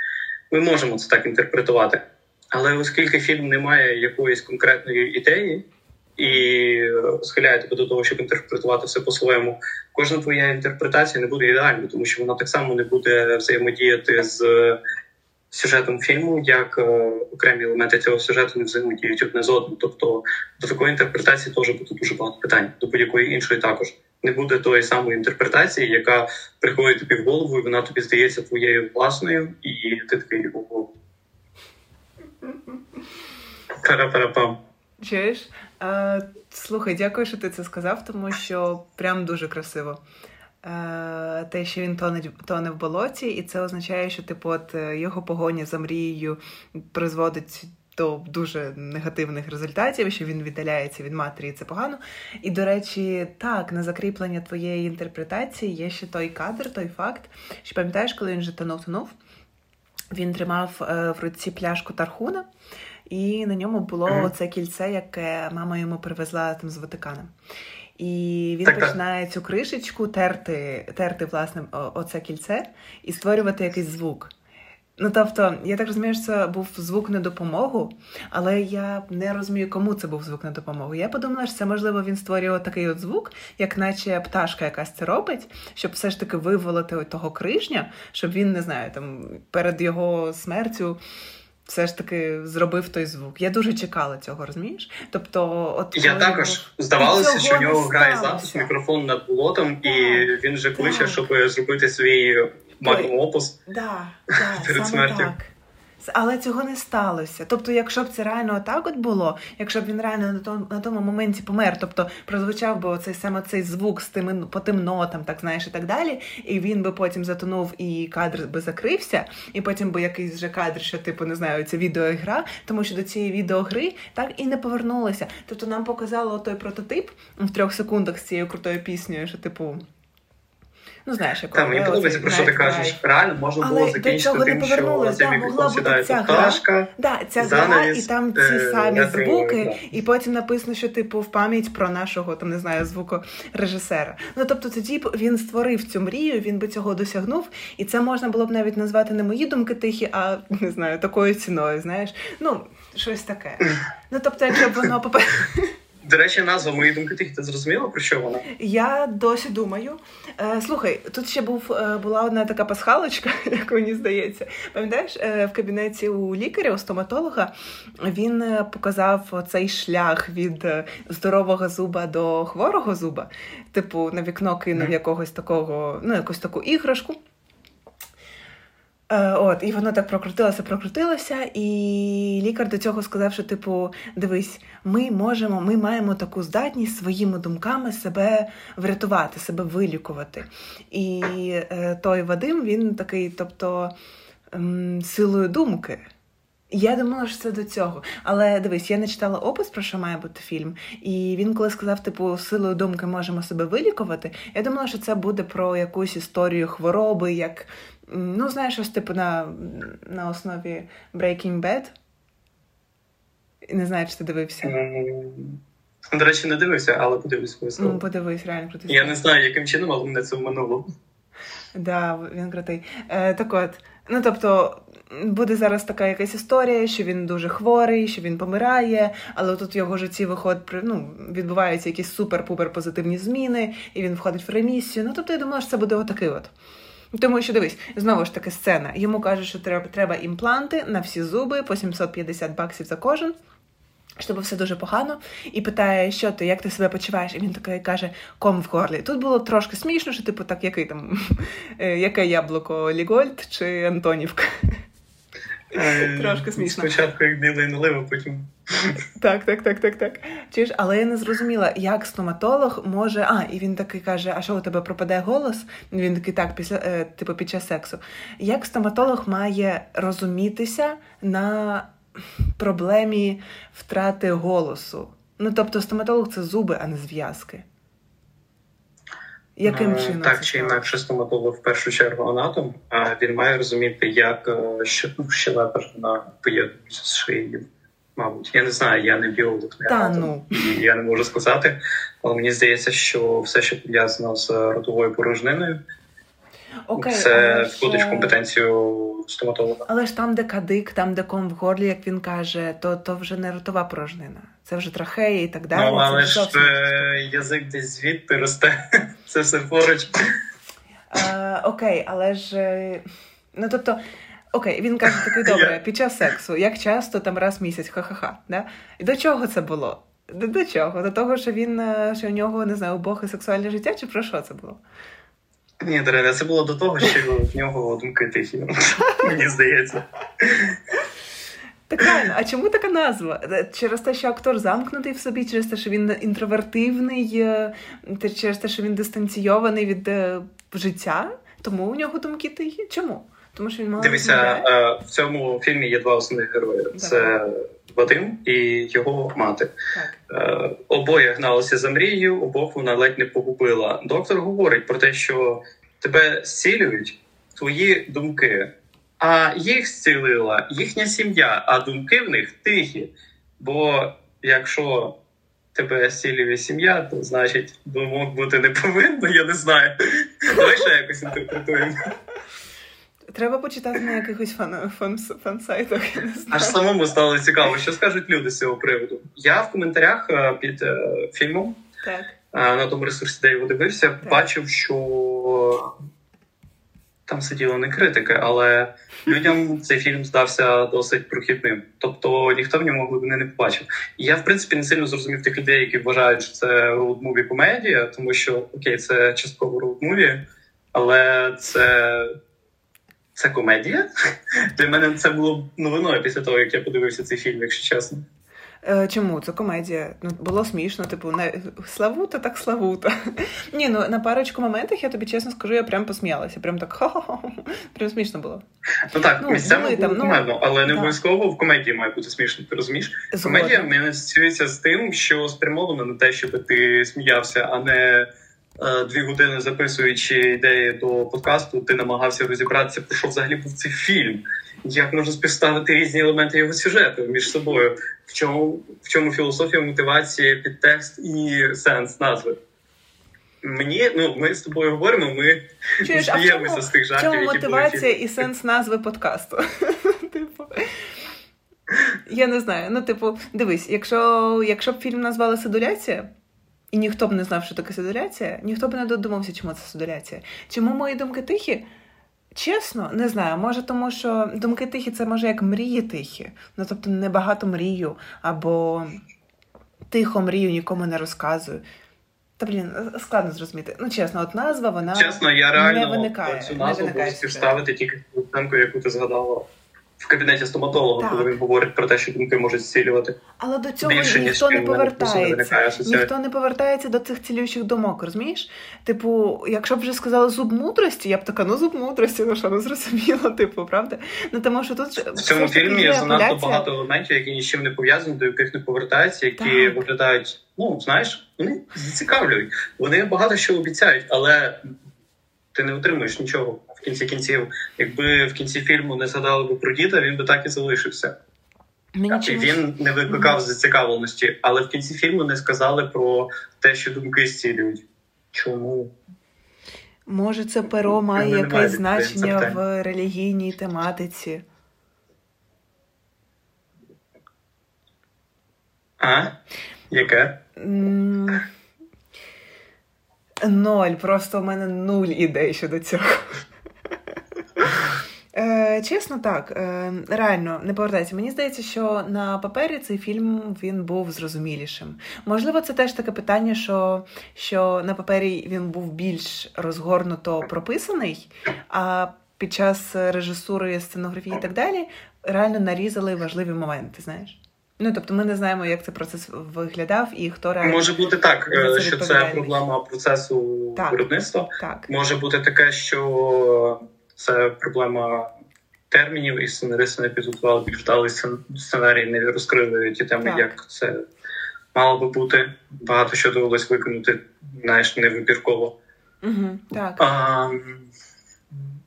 Speaker 4: Ми можемо це так інтерпретувати. Але оскільки фільм не має якоїсь конкретної ідеї і схиляє тебе до того, щоб інтерпретувати все по-своєму, кожна твоя інтерпретація не буде ідеальною, тому що вона так само не буде взаємодіяти з сюжетом фільму, як е, окремі елементи цього сюжету не взаємодіють одне з одним. Тобто до такої інтерпретації теж буде дуже багато питань, до будь-якої іншої також. Не буде тої самої інтерпретації, яка приходить тобі в голову, і вона тобі здається твоєю власною, і ти такий ого. Пара-пара-пам.
Speaker 1: Чуєш? А, Слухай, дякую, що ти це сказав, тому що прям дуже красиво. Е, те, що він тоне, тоне в болоті, і це означає, що типу, от е, його погоня за мрією призводить до дуже негативних результатів, що він віддаляється від матері, і це погано. І, до речі, так, на закріплення твоєї інтерпретації є ще той кадр, той факт, що пам'ятаєш, коли він вже тонув тонув, він тримав е, в руці пляшку Тархуна. І на ньому було mm-hmm. оце кільце, яке мама йому привезла там з Ватикана. І він так, починає так. цю кришечку терти, терти власне оце кільце і створювати якийсь звук. Ну, тобто, я так розумію, що це був звук на допомогу, але я не розумію, кому це був звук на допомогу. Я подумала, що це можливо він створював такий от звук, як наче пташка якась це робить, щоб все ж таки виволити того кришня, щоб він не знаю, там перед його смертю все ж таки зробив той звук. Я дуже чекала цього, розумієш? Тобто, от
Speaker 4: я також здавалося, що в нього грає запис мікрофон над болотом, і він вже кличе, щоб зробити свій магнум опус
Speaker 1: да, да, перед смертю. Так але цього не сталося. Тобто, якщо б це реально отак от було, якщо б він реально на тому, на тому моменті помер, тобто прозвучав би оцей саме цей звук з тими по тим нотам, так знаєш, і так далі, і він би потім затонув, і кадр би закрився, і потім би якийсь вже кадр, що типу не знаю, це відеоігра, тому що до цієї відеогри так і не повернулося. Тобто нам показало той прототип в трьох секундах з цією крутою піснею, що типу. Ну, знаєш, як
Speaker 4: Та, мені подобається, про що ти кажеш. Реально можна було
Speaker 1: Але
Speaker 4: закінчити тим, що цей мікрофон сідає пташка.
Speaker 1: Да, ця гра, і там ці е, самі звуки, і потім написано, що типу в пам'ять про нашого там не знаю звукорежисера. Ну тобто, тоді він створив цю мрію, він би цього досягнув, і це можна було б навіть назвати не мої думки тихі, а не знаю, такою ціною. Знаєш, ну щось таке. Ну тобто, якщо б воно
Speaker 4: До речі, назва мої думки тихі, ти зрозуміла про що вона?
Speaker 1: Я досі думаю. Е, Слухай, тут ще був е, була одна така пасхалочка, як мені здається. Пам'ятаєш, е, в кабінеті у лікаря, у стоматолога, він е, показав цей шлях від здорового зуба до хворого зуба. Типу, на вікно кинув mm. якогось такого, ну, якусь таку іграшку. Е, от, І воно так прокрутилося, прокрутилося, і лікар до цього сказав, що, типу, дивись, ми можемо, ми маємо таку здатність своїми думками себе врятувати, себе вилікувати. І е, той Вадим, він такий, тобто, силою думки. Я думала, що це до цього. Але дивись, я не читала опис, про що має бути фільм. І він, коли сказав, типу, силою думки можемо себе вилікувати, я думала, що це буде про якусь історію хвороби, як Ну, знаєш, щось типу на на основі Breaking Bad. Не знаю, чи ти дивився.
Speaker 4: До речі, не дивився, але подивись обов'язково.
Speaker 1: Ну, подивись, реально крутий.
Speaker 4: Я не знаю, яким чином, але мене це вмануло.
Speaker 1: Так, да, він крутий. Е, Так от, ну тобто, буде зараз така якась історія, що він дуже хворий, що він помирає, але тут в його житті виходить, ну, відбуваються якісь супер-пупер позитивні зміни, і він входить в ремісію. Ну, тобто, я думала, що це буде отакий от. Тому що дивись, знову ж таки сцена. Йому кажуть, що треба треба імпланти на всі зуби по 750 баксів за кожен. Щоб все дуже погано, і питає, що ти, як ти себе почуваєш? І він такий каже, ком в горлі. Тут було трошки смішно, що типу так, який там, е, яке яблуко Лігольд чи Антонівка.
Speaker 4: Е, Трошки смішно. Спочатку як білий налив, а потім.
Speaker 1: Так, так, так, так, так. Чуєш, але я не зрозуміла, як стоматолог може. А, і він такий каже: А що у тебе пропаде голос? Він такий так, після е, типу під час сексу. Як стоматолог має розумітися на проблемі втрати голосу? Ну тобто, стоматолог це зуби, а не зв'язки. Яким е, чином?
Speaker 4: Так чи інакше стоматолог в першу чергу анатом, а він має розуміти, як е, щелепа на поєднується з шиєю. Мабуть, я не знаю, я не біолог, не анатом, ну. і я не можу сказати. Але мені здається, що все, що пов'язано з ротовою порожниною, Окей, це входить в компетенцію стоматолога.
Speaker 1: Але ж там, де кадик, там, де ком в горлі, як він каже, то то вже не ротова порожнина. Це вже трахея і так далі.
Speaker 4: Ну, але ж е, язик десь звідти росте. Це все поруч.
Speaker 1: Е, окей, але ж. Е, ну тобто. Окей, він каже такий добре, під час сексу, як часто там раз в місяць, ха-ха-ха. Да? І до чого це було? До, до чого? До того, що він що у нього не знаю, убоге сексуальне життя, чи про що це було?
Speaker 4: Ні, Дарина, це було до того, що в нього думки тихі. Мені здається.
Speaker 1: Так реально, а чому така назва? Е, через те, що актор замкнутий в собі, через те, що він інтровертивний, е, через те, що він дистанційований від е, життя, тому у нього думки тихі. Чому? Тому що він мало
Speaker 4: Дивіться, в цьому фільмі є два основних герої: це Вадим і його мати. Так. Обоє гналися за мрією, обох вона ледь не погубила. Доктор говорить про те, що тебе зцілюють твої думки а їх зцілила їхня сім'я, а думки в них тихі. Бо якщо тебе зцілює сім'я, то значить думок бути не повинно, я не знаю. Давай ще якось інтерпретуємо.
Speaker 1: Треба почитати на якихось фан, фан, фан-сайтах.
Speaker 4: Аж самому стало цікаво, що скажуть люди з цього приводу. Я в коментарях е, під е, фільмом так. Е, на тому ресурсі, де я його дивився, так. бачив, що там сиділи не критики, але людям цей фільм здався досить прохідним. Тобто ніхто в ньому глибини не побачив. І я, в принципі, не сильно зрозумів тих людей, які вважають, що це роуд-муві комедія, тому що окей, це частково роуд-муві, але це. Це комедія. Для мене це було новиною після того, як я подивився цей фільм, якщо чесно.
Speaker 1: Е, чому це комедія? Ну було смішно, типу, не славута, так славута. Ні, ну на парочку моментах я тобі чесно скажу, я прям посміялася. Прям так ха-ха-ха. Прям смішно було.
Speaker 4: Ну так, ну, місцями було там, ну, але не обов'язково в комедії має бути смішно. Ти розумієш? Згодом. Комедія мене асоціюється з тим, що спрямовано на те, щоб ти сміявся, а не дві години записуючи ідеї до подкасту, ти намагався розібратися, про що взагалі був цей фільм, як можна співставити різні елементи його сюжету між собою, в чому в чому філософія, мотивація, підтекст і сенс назви. Мені ну ми з тобою говоримо. Ми сміємося з тих жартів,
Speaker 1: в чому
Speaker 4: які
Speaker 1: мотивація
Speaker 4: були
Speaker 1: і сенс назви подкасту. Типу, я не знаю. Ну, типу, дивись, якщо якщо б фільм назвали Сидуляція, і ніхто б не знав, що таке сидуляція, ніхто б не додумався, чому це сидуляція. Чому мої думки тихі? Чесно, не знаю. Може, тому що думки тихі це може як мрії тихі. Ну тобто небагато мрію, або тихо мрію, нікому не розказую. Та блін, складно зрозуміти. Ну, чесно, от назва вона
Speaker 4: чесно, я реально
Speaker 1: не виникає,
Speaker 4: цю
Speaker 1: не виникає
Speaker 4: співставити тільки оцінку, яку ти згадала в кабінеті стоматолога,
Speaker 1: Так.
Speaker 4: коли він говорить про те, що думки можуть зцілювати.
Speaker 1: Але до цього
Speaker 4: Більше,
Speaker 1: ніхто
Speaker 4: просто не
Speaker 1: повертається. Ніхто не повертається до цих цілюючих думок, розумієш? Типу, якщо б вже сказали зуб мудрості, я б така, ну зуб мудрості, ну що, ну зрозуміло, типу, правда? Ну тому що тут
Speaker 4: В цьому фільмі є занадто багато елементів, які ні з чим не пов'язані, до яких не повертаються, які
Speaker 1: Так.
Speaker 4: виглядають, ну знаєш, вони зацікавлюють. Вони багато що обіцяють, але ти не отримуєш нічого в кінці кінців. Якби в кінці фільму не згадали би про діда, він би так і залишився.
Speaker 1: Мені чомусь...
Speaker 4: він не викликав зацікавленості, але в кінці фільму не сказали про те, що думки зцілюють. Чому?
Speaker 1: Може, це перо має якесь
Speaker 4: це
Speaker 1: значення в релігійній тематиці.
Speaker 4: А? Яке?
Speaker 1: Ноль, просто у мене нуль ідей щодо цього. Е, чесно, так, е, реально не повертається. Мені здається, що на папері цей фільм він був зрозумілішим. Можливо, це теж таке питання, що, що на папері він був більш розгорнуто прописаний, а під час режисури, сценографії і так далі реально нарізали важливі моменти, знаєш. Ну, тобто ми не знаємо, як цей процес виглядав і хто реально.
Speaker 4: Може бути так,
Speaker 1: це
Speaker 4: е, що це проблема процесу
Speaker 1: Так.
Speaker 4: виробництва.
Speaker 1: Так.
Speaker 4: Може бути таке, що це проблема термінів, і сценаристи не підготували більш вдалий сценарій, не розкрили ті теми,
Speaker 1: Так.
Speaker 4: як це мало би бути. Багато що довелось виконати, знаєш, невибірково.
Speaker 1: Угу, так.
Speaker 4: А,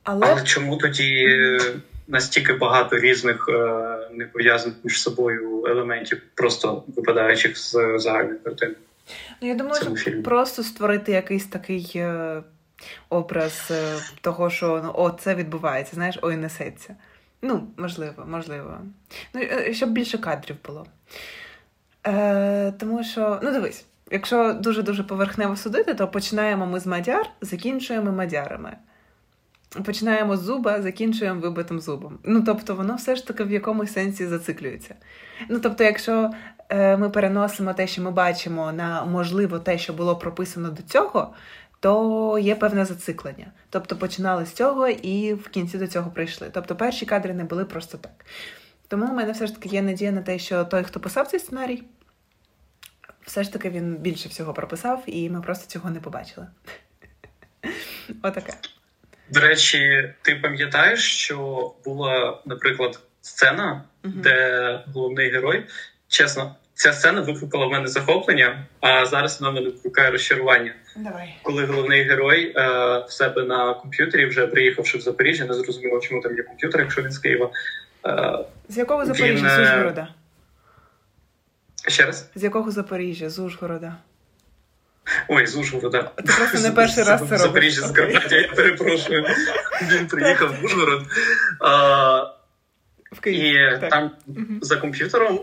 Speaker 1: Але
Speaker 4: але чому тоді настільки багато різних е, не пов'язаних між собою елементів, просто випадаючих з загальної картини?
Speaker 1: ну, я думаю, що
Speaker 4: фільмі?
Speaker 1: просто створити якийсь такий е, образ е, того, що ну, о, це відбувається, знаєш, ой, несеться. Ну, можливо, можливо. Ну, щоб більше кадрів було. Е, тому що, ну дивись, якщо дуже-дуже поверхнево судити, то починаємо ми з мадяр, закінчуємо мадярами. Починаємо з зуба, закінчуємо вибитим зубом. Ну, тобто, воно все ж таки в якомусь сенсі зациклюється. Ну, тобто, якщо е, ми переносимо те, що ми бачимо, на можливо те, що було прописано до цього, то є певне зациклення. Тобто починали з цього і в кінці до цього прийшли. Тобто перші кадри не були просто так. Тому у мене все ж таки є надія на те, що той, хто писав цей сценарій, все ж таки він більше всього прописав, і ми просто цього не побачили. Отаке.
Speaker 4: До речі, ти пам'ятаєш, що була, наприклад, сцена,
Speaker 1: Мгм.
Speaker 4: де головний герой, чесно, ця сцена викликала в мене захоплення, а зараз вона мене викликає розчарування.
Speaker 1: Давай.
Speaker 4: Коли головний герой е, в себе на комп'ютері, вже приїхавши в Запоріжжя, не зрозуміло, чому там є комп'ютер, якщо він з Києва. Е,
Speaker 1: З якого
Speaker 4: Він,
Speaker 1: Запоріжжя? З
Speaker 4: е,
Speaker 1: Ужгорода?
Speaker 4: ще раз?
Speaker 1: З якого Запоріжжя? З Ужгорода.
Speaker 4: Ой, з Ужгорода.
Speaker 1: Ти просто не перший раз це робиш.
Speaker 4: З. Карпаття, я перепрошую. Він приїхав в Ужгород. А,
Speaker 1: В Києві.
Speaker 4: і
Speaker 1: Так.
Speaker 4: там
Speaker 1: Мгм.
Speaker 4: за комп'ютером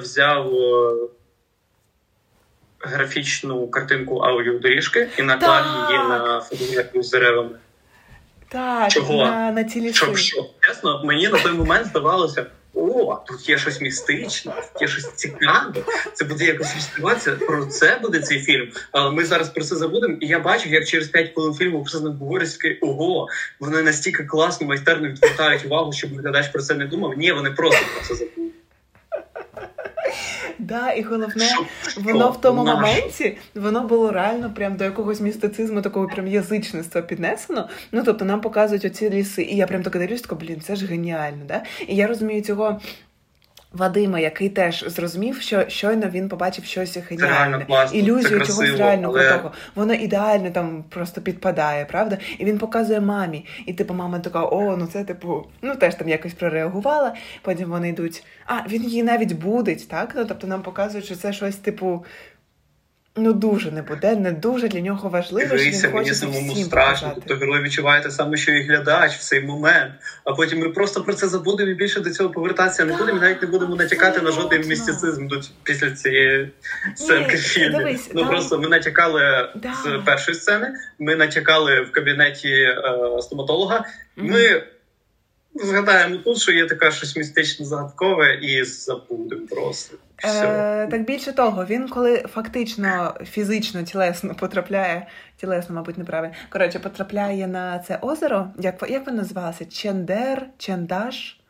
Speaker 4: взяв графічну картинку аудіодоріжки і наклав її на фотографію з деревами.
Speaker 1: Так,
Speaker 4: Чого?
Speaker 1: на, на ці.
Speaker 4: Щоб що? Чесно, мені на той момент здавалося. О, тут є щось містичне, тут є щось цікаве. Це буде якось відспіватися. Про це буде цей фільм. Але ми зараз про це забудемо. І я бачу, як через 5 хвилин фільму про це ним говорять, ого, вони настільки класно, майстерно відвертають увагу, щоб глядач про це не думав. Ні, вони просто про це забули.
Speaker 1: Да, і головне, воно в тому моменті воно було реально прям до якогось містицизму, такого прям язичництва піднесено. Ну тобто нам показують оці ліси, і я прям так дивлюсь, така, блін, це ж геніально, да? І я розумію цього. Вадима, який теж зрозумів, що щойно він побачив щось
Speaker 4: геніальне,
Speaker 1: ілюзію це чогось реального але... крутого. Воно ідеально там просто підпадає, правда? І він показує мамі. І типу, мама така, о, ну це типу, ну теж там якось прореагувала. Потім вони йдуть. А він її навіть будить, так? Ну тобто нам показують, що це щось типу Ну, дуже не буде, не дуже для нього важливо. що
Speaker 4: мені самому страшно. Тобто ви відчуваєте саме, що і глядач в цей момент, а потім ми просто про це забудемо і більше до цього повертатися не будемо, і навіть не будемо натякати на жодний містицизм після цієї сценки фільму. Ну там... просто ми натякали да. з першої сцени, ми натякали в кабінеті е, стоматолога. Ми Згадаємо тут, що є така щось містично загадкове, і забудемо просто.
Speaker 1: Е, Так більше того, він коли фактично фізично тілесно потрапляє, тілесно, мабуть, неправильно, коротше, потрапляє на це озеро. Як як воно називалося? Чендер, Чендаш?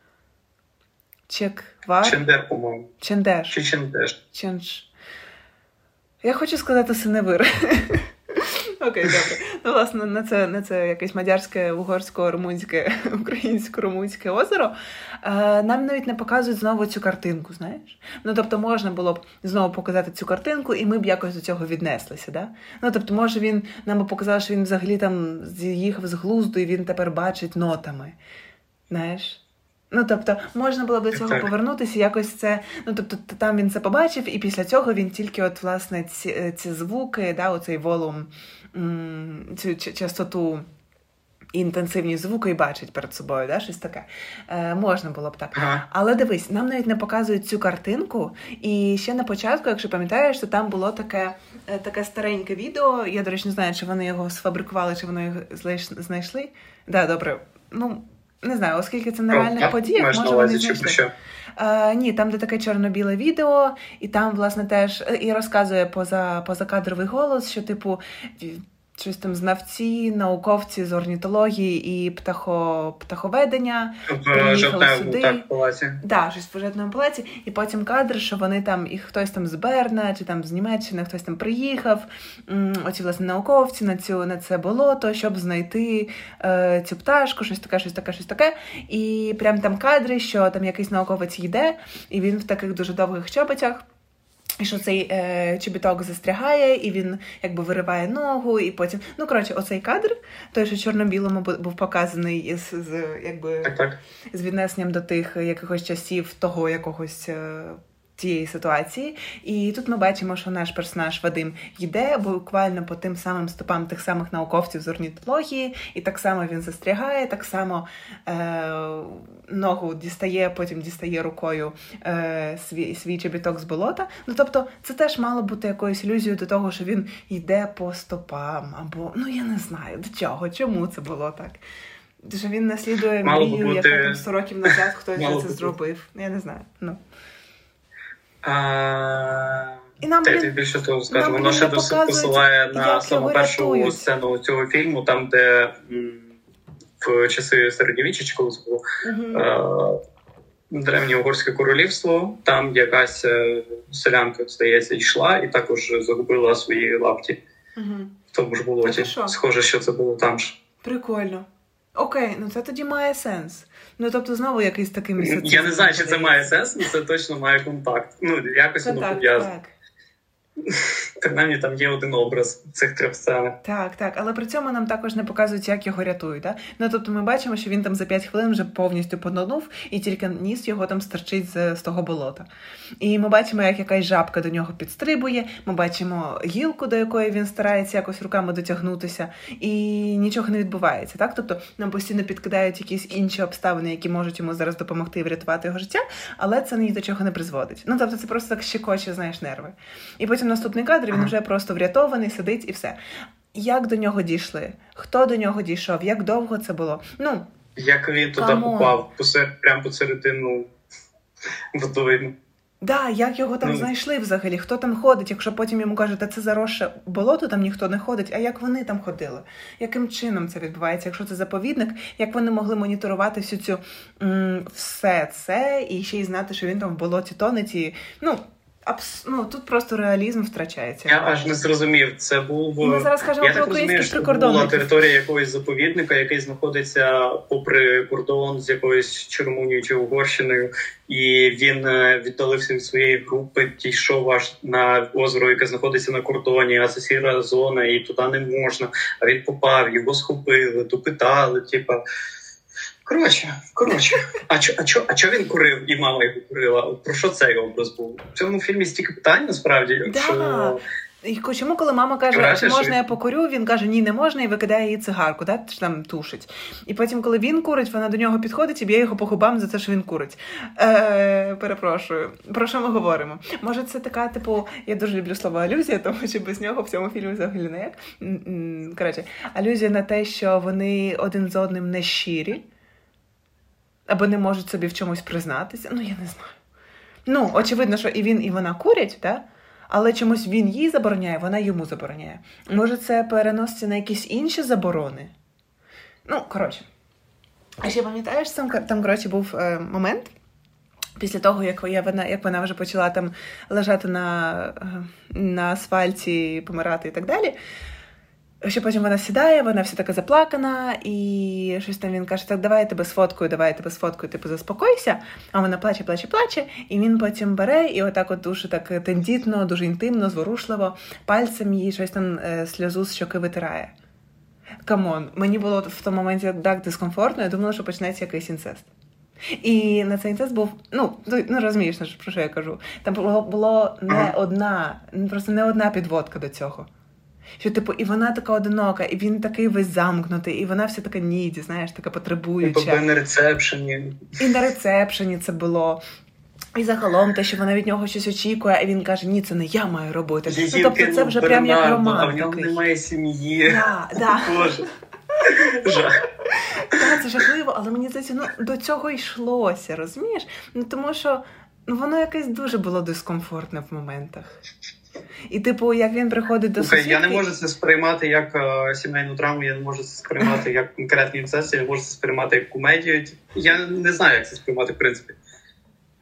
Speaker 1: Чеквар?
Speaker 4: Чендер, по-моєму.
Speaker 1: Чендеш.
Speaker 4: Чи Чендеш.
Speaker 1: Ченш. Я хочу сказати синевир. Окей, добре. Ну, власне, на це на це якесь мадярське, угорсько-румунське, українсько-румунське озеро. Е, Нам навіть не показують знову цю картинку, знаєш? Ну, тобто, можна було б знову показати цю картинку, і ми б якось до цього віднеслися. Да? Ну, тобто, може, він нам би показав, що він взагалі там з'їхав з глузду, і він тепер бачить нотами. Знаєш? Ну, тобто, можна було б до цього так. повернутися, якось це. Ну, тобто, там він це побачив, і після цього він тільки, от, власне, ці е, ці звуки, да, оцей волум цю частоту. Інтенсивні звуки і бачить перед собою, да, щось таке. Е, Можна було б так. Ага. Але дивись, нам навіть не показують цю картинку. І ще на початку, якщо пам'ятаєш, то там було таке е, таке стареньке відео. Я, до речі, не знаю, чи вони його сфабрикували, чи вони його знайшли. Да, добре. Ну, не знаю, оскільки це на реальних подіях, може вони знайшли. Е, Ні, там де таке чорно-біле відео, і там, власне, теж е, і розказує поза позакадровий голос, що, типу, щось там знавці, науковці з орнітології і птахо, птаховедення приїхали сюди. Так, палаці. Да, щось в пожежному палаці. І потім кадр, що вони там, і хтось там з Берна, чи там з Німеччини, хтось там приїхав. Оці власне науковці на цю на це болото, щоб знайти е, цю пташку, щось таке, щось таке, щось таке. І прям там кадри, що там якийсь науковець йде, і він в таких дуже довгих чоботях. І що цей е, чобіток застрягає, і він якби вириває ногу, і потім. Ну, коротше, оцей кадр, той, що чорно-білому був показаний із з якби з віднесенням до тих якихось часів того якогось. Е, цієї ситуації. І тут ми бачимо, що наш персонаж Вадим йде буквально по тим самим стопам тих самих науковців з орнітології, і так само він застрягає, так само е, ногу дістає, потім дістає рукою е, свій свій чобіток з болота. Ну тобто, це теж мало бути якоюсь ілюзією до того, що він йде по стопам, або ну я не знаю до чого, чому це було так. Що він наслідує мрію, яка там 100 років назад хтось це зробив. Я не знаю. Ну.
Speaker 4: А... І нам Те, більше того скажу, воно ще посилає на саму першу рятують. сцену цього фільму, там, де в часи середньовіччя, чи коли це було угу. древнє угорське королівство, там якась е, селянка, здається, йшла і також загубила свої лапті в тому ж болоті. Схоже, що це було там ж.
Speaker 1: Прикольно. Окей, ну це тоді має сенс. Ну тобто знову якийсь такий місяць.
Speaker 4: Я не знаю, чи це має сенс, але це точно має контакт. Ну, якось воно пов'язано. Принаймні там є один образ цих трьох сцен.
Speaker 1: Так, так, але при цьому нам також не показують, як його рятують. Да? Ну тобто ми бачимо, що він там за 5 хвилин вже повністю пононув, і тільки ніс його там стерчить з, з того болота. І ми бачимо, як якась жабка до нього підстрибує. Ми бачимо гілку, до якої він старається якось руками дотягнутися, і нічого не відбувається. Так, тобто нам постійно підкидають якісь інші обставини, які можуть йому зараз допомогти врятувати його життя, але це ні до чого не призводить. Ну тобто, це просто так щекоче, знаєш, нерви. І потім наступний кадр він вже просто врятований, сидить і все. Як до нього дійшли? Хто до нього дійшов? Як довго це було? Ну
Speaker 4: як він туди попав, посеред, прямо посередину водойми.
Speaker 1: Да, як його там ну, знайшли взагалі? Хто там ходить? Якщо потім йому кажуть, це заросше болото, там ніхто не ходить. А як вони там ходили? Яким чином це відбувається? Якщо це заповідник, як вони могли моніторувати всю цю м- все це і ще й знати, що він там в болоті тонеть і ну Абс... ну, тут просто реалізм втрачається.
Speaker 4: Я аж не зрозумів. Це був
Speaker 1: Ми зараз кажемо про
Speaker 4: розумію, що була територія якогось заповідника, який знаходиться попри кордон з якоюсь Чермонією чи Угорщиною, і він е, віддалився від своєї групи, дійшов аж на озеро, яке знаходиться на кордоні, а це сіра зона, і туди не можна. А він попав, його схопили, допитали, типа. Коротше, коротше, а чо, а чо, а чо він курив і мама його курила? Про що цей образ був? В цьому фільмі стільки питань насправді.
Speaker 1: Да. І чому, коли мама каже, чи
Speaker 4: що
Speaker 1: можна я покурю, він каже, ні, не можна, і викидає їй цигарку, да? там тушить. І потім, коли він курить, вона до нього підходить і б'є його по губам за те, що він курить. Е, перепрошую, про що ми говоримо? Може, це така, типу, я дуже люблю слово алюзія, тому що без нього в цьому фільмі взагалі не як. Коротше, алюзія на те, що вони один з одним не щирі, або не можуть собі в чомусь признатися. Ну, я не знаю. Ну, очевидно, що і він, і вона курять, да? але чомусь він їй забороняє, вона йому забороняє. Може, це переноситься на якісь інші заборони? Ну, коротше. А ще пам'ятаєш, там, там коротше, був е, момент. Після того, як вона, як вона вже почала там лежати на, е, на асфальті, помирати і так далі. Що потім вона сідає, вона вся така заплакана, і щось там він каже: так, давай я тебе сфоткаю, давай я тебе сфоткаю, типу заспокойся. А вона плаче, плаче, плаче, і він потім бере і отак от дуже так тендітно, дуже інтимно, зворушливо, пальцем їй щось там е, сльозу з щоки витирає. Come on, мені було в тому моменті так дискомфортно, я думала, що почнеться якийсь інцест. І на цей інцест був, ну, ну розумієш, ну, про що я кажу. Там було, було не одна, просто не одна підводка до цього. Що, типу, і вона така одинока, і він такий весь замкнутий, і вона вся така needy, знаєш, така потребуюча.
Speaker 4: Тобто на рецепшені.
Speaker 1: І на рецепшені це було. І загалом те, що вона від нього щось очікує, а він каже, ні, це не я маю робити.
Speaker 4: Її
Speaker 1: ну, тобто це вже прям як роман.
Speaker 4: А в нього
Speaker 1: такий.
Speaker 4: немає сім'ї.
Speaker 1: Да, да.
Speaker 4: Боже. Жах.
Speaker 1: Так, це жахливо, але мені здається, ну до цього йшлося, розумієш? Ну тому що ну, воно якесь дуже було дискомфортне в моментах. І, типу, як він приходить до
Speaker 4: Слухай,
Speaker 1: сусідки...
Speaker 4: я не можу це сприймати як е, сімейну драму, я не можу це сприймати як конкретний інцест, я не можу це сприймати як комедію. Я не знаю, як це сприймати в принципі.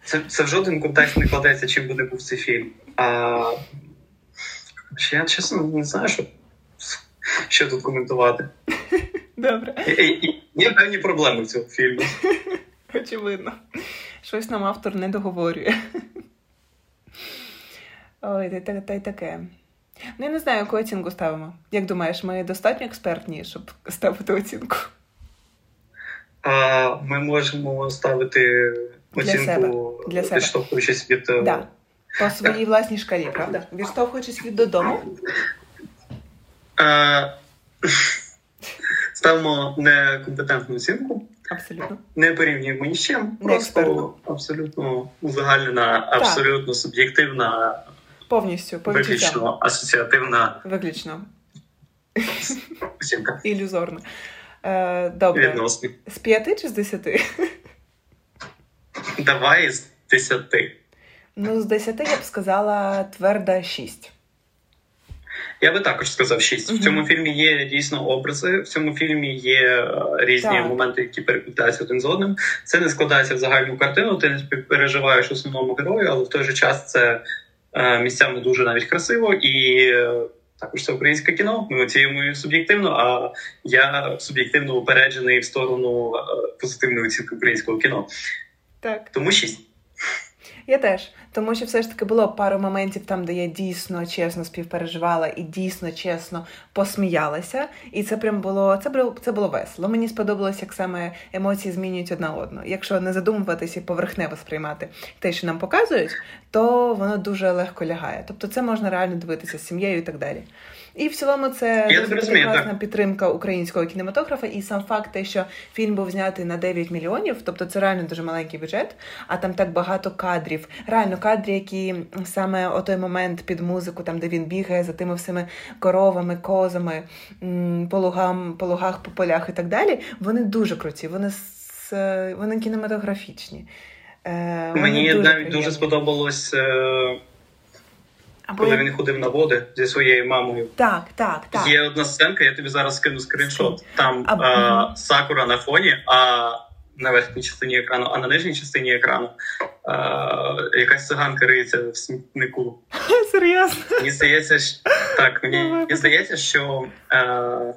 Speaker 4: Це, це в жоден контекст не кладеться, чим би не був цей фільм. А я чесно не знаю, що, що тут коментувати.
Speaker 1: Добре,
Speaker 4: Є певні проблеми в цьому фільмі.
Speaker 1: очевидно. Щось нам автор не договорює. Ой, та, й та, та таке. Ну, я не знаю, яку оцінку ставимо. Як думаєш, ми достатньо експертні, щоб ставити оцінку?
Speaker 4: А ми можемо ставити оцінку.
Speaker 1: Для себе.
Speaker 4: відштовхуючись від е,
Speaker 1: Да. По своїй власній шкалі, правда? Відштовхуючись від додому.
Speaker 4: Е, Ставимо некомпетентну оцінку,
Speaker 1: Абсолютно.
Speaker 4: не порівнюємо ні з чим, просто абсолютно узагальнена, абсолютно суб'єктивна,
Speaker 1: Повністю, по
Speaker 4: виключно асоціативна
Speaker 1: Виключно. Ілюзорно. Е, добре.
Speaker 4: відносно.
Speaker 1: З п'яти чи з десяти?
Speaker 4: Давай з 10.
Speaker 1: Ну, з десяти я б сказала тверда шість.
Speaker 4: Я би також сказав 6.
Speaker 1: Мгм.
Speaker 4: В цьому фільмі є дійсно образи. В цьому фільмі є е, різні
Speaker 1: Так.
Speaker 4: моменти, які переплітаються один з одним. Це не складається в загальну картину. Ти не співпереживаєш основному герою, але в той же час це місцями дуже навіть красиво і. е, Також це українське кіно. Ми оцінюємо суб'єктивно, а я суб'єктивно упереджений в сторону е, позитивної оцінки українського кіно.
Speaker 1: Так.
Speaker 4: Тому 6.
Speaker 1: Я теж. Тому що все ж таки було пару моментів там, де я дійсно чесно співпереживала і дійсно чесно посміялася. І це прям було це було це було весело. Мені сподобалось, як саме емоції змінюють одна одну. Якщо не задумуватися і поверхнево сприймати те, що нам показують, то воно дуже легко лягає. Тобто, це можна реально дивитися з сім'єю і так далі. І в цілому це дуже прекрасна підтримка українського кінематографа. І сам факт, те, що фільм був знятий на 9 мільйонів, тобто це реально дуже маленький бюджет, а там так багато кадрів. Реально кадри, які саме о той момент під музику, там де він бігає за тими всіми коровами, козами, по лугам, по лугах, по полях і так далі. Вони дуже круті, вони с- вони кінематографічні. Е,
Speaker 4: Мені навіть
Speaker 1: приємні.
Speaker 4: дуже сподобалось, е,
Speaker 1: Або
Speaker 4: коли
Speaker 1: я-
Speaker 4: він ходив на води зі своєю мамою.
Speaker 1: Так, так, так.
Speaker 4: Є одна сценка, я тобі зараз скину скріншот. Там
Speaker 1: А,
Speaker 4: а, сакура на фоні, а на верхній частині екрану, а на нижній частині екрану якась циганка риється в смітнику.
Speaker 1: Серйозно?
Speaker 4: Мені здається, що так, мені, мені здається, що е,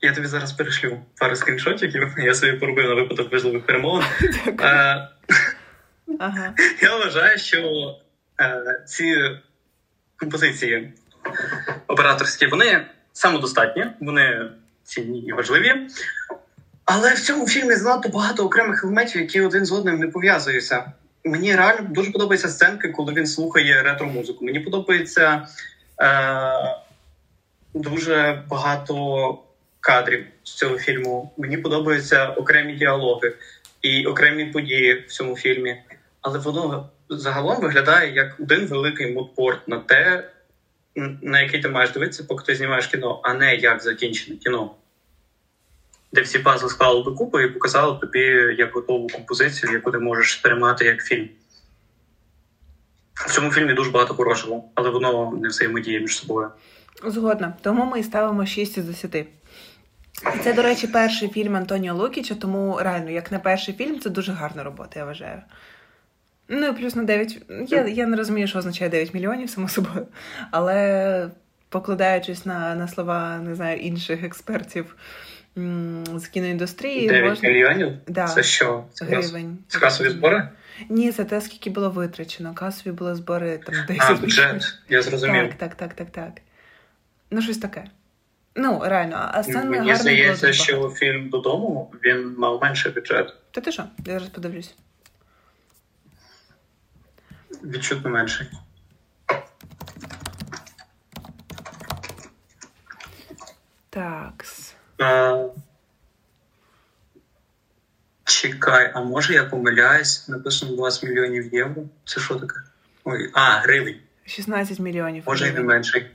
Speaker 4: я тобі зараз перешлю пару скріншотів, я собі поробив на випадок важливих перемовин. Е,
Speaker 1: ага.
Speaker 4: Я вважаю, що е, ці композиції операторські, вони самодостатні, вони цінні і важливі. Але в цьому фільмі занадто багато окремих елементів, які один з одним не пов'язуються. Мені реально дуже подобаються сценки, коли він слухає ретро-музику. Мені подобається е, дуже багато кадрів з цього фільму. Мені подобаються окремі діалоги і окремі події в цьому фільмі. Але воно загалом виглядає як один великий мудпорт на те, на який ти маєш дивитися, поки ти знімаєш кіно, а не як закінчене кіно де всі пазли склали докупи і показали тобі як готову композицію, яку ти можеш сприймати як фільм. В цьому фільмі дуже багато хорошого, але воно не взаємодіє між собою.
Speaker 1: Згодна. Тому ми і ставимо 6 із 10. Це, до речі, перший фільм Антоніо Лукіча, тому реально, як на перший фільм, це дуже гарна робота, я вважаю. Ну і плюс на 9. Я я не розумію, що означає 9 мільйонів, само собою. Але покладаючись на на слова не знаю, інших експертів, з кіноіндустрії.
Speaker 4: 9 можна... мільйонів?
Speaker 1: Да.
Speaker 4: Це що?
Speaker 1: Це гривень.
Speaker 4: Це касові збори?
Speaker 1: Ні, це те, скільки було витрачено. Касові були збори там 10
Speaker 4: А, бюджет, я зрозумів.
Speaker 1: Так, так, так, так, так. Ну, щось таке. Ну, реально, а сцен
Speaker 4: Мені здається, що фільм додому він мав менший бюджет.
Speaker 1: Та ти що? Я зараз подивлюсь.
Speaker 4: Відчутно менший.
Speaker 1: Такс.
Speaker 4: А, Чекай, а може я помиляюсь? Написано 20 мільйонів євро. Це що таке? Ой, А, гривень.
Speaker 1: 16 мільйонів.
Speaker 4: Може і не менший.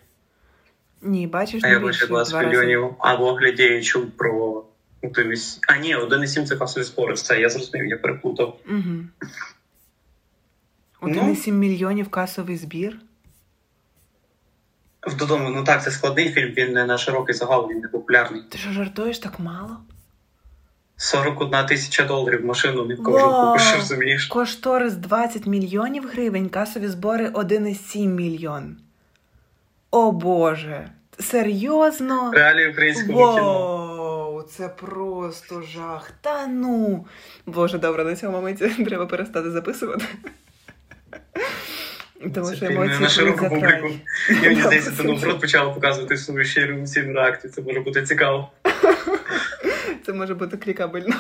Speaker 1: Ні, бачиш,
Speaker 4: а
Speaker 1: не
Speaker 4: я бачу 20 мільйонів. А в огляді я чув про 1,7. А, ні, 1,7 це касові збори. Це я зрозумів, я переплутав.
Speaker 1: Угу. 1,7 ну? мільйонів касовий збір.
Speaker 4: Додому, ну так, це складний фільм, він не на широкий загал, він не популярний.
Speaker 1: Ти що жартуєш так мало?
Speaker 4: 41 тисяча доларів машину не кожен купиш, розумієш.
Speaker 1: Кошторис 20 мільйонів гривень, касові збори 1,7 мільйон. О Боже. Серйозно?
Speaker 4: Реалії українського Воу, кіно.
Speaker 1: Це просто жах. Та ну. Боже, добре, на цьому моменті треба перестати записувати.
Speaker 4: Тому що емоції на широку публіку. І мені здається, це наоборот почало показувати свою щиру емоційну реакцію. Це може бути цікаво.
Speaker 1: Це може бути клікабельно.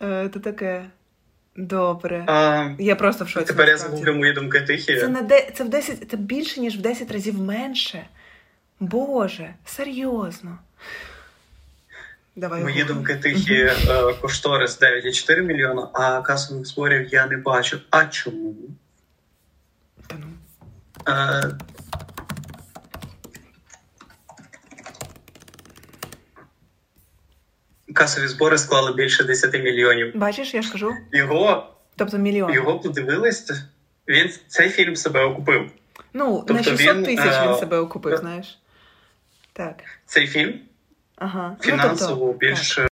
Speaker 1: Це таке. Добре. А, Я просто в шоці.
Speaker 4: Тепер я загублю мої думки тихі.
Speaker 1: Це на де це в 10, це більше, ніж в 10 разів менше. Боже, серйозно.
Speaker 4: Давай Мої думки тихі е, кошторис 9,4 мільйона, а касових зборів я не бачу. А чому?
Speaker 1: Ну.
Speaker 4: Е, Касові збори склали більше 10 мільйонів.
Speaker 1: Бачиш, я ж кажу.
Speaker 4: Його
Speaker 1: тобто мільйон.
Speaker 4: Його подивились, він цей фільм себе окупив.
Speaker 1: Ну, тобто на 600 він, тисяч він е, себе окупив, знаєш. Так.
Speaker 4: Цей фільм
Speaker 1: ага.
Speaker 4: фінансово
Speaker 1: ну, тобто,
Speaker 4: більш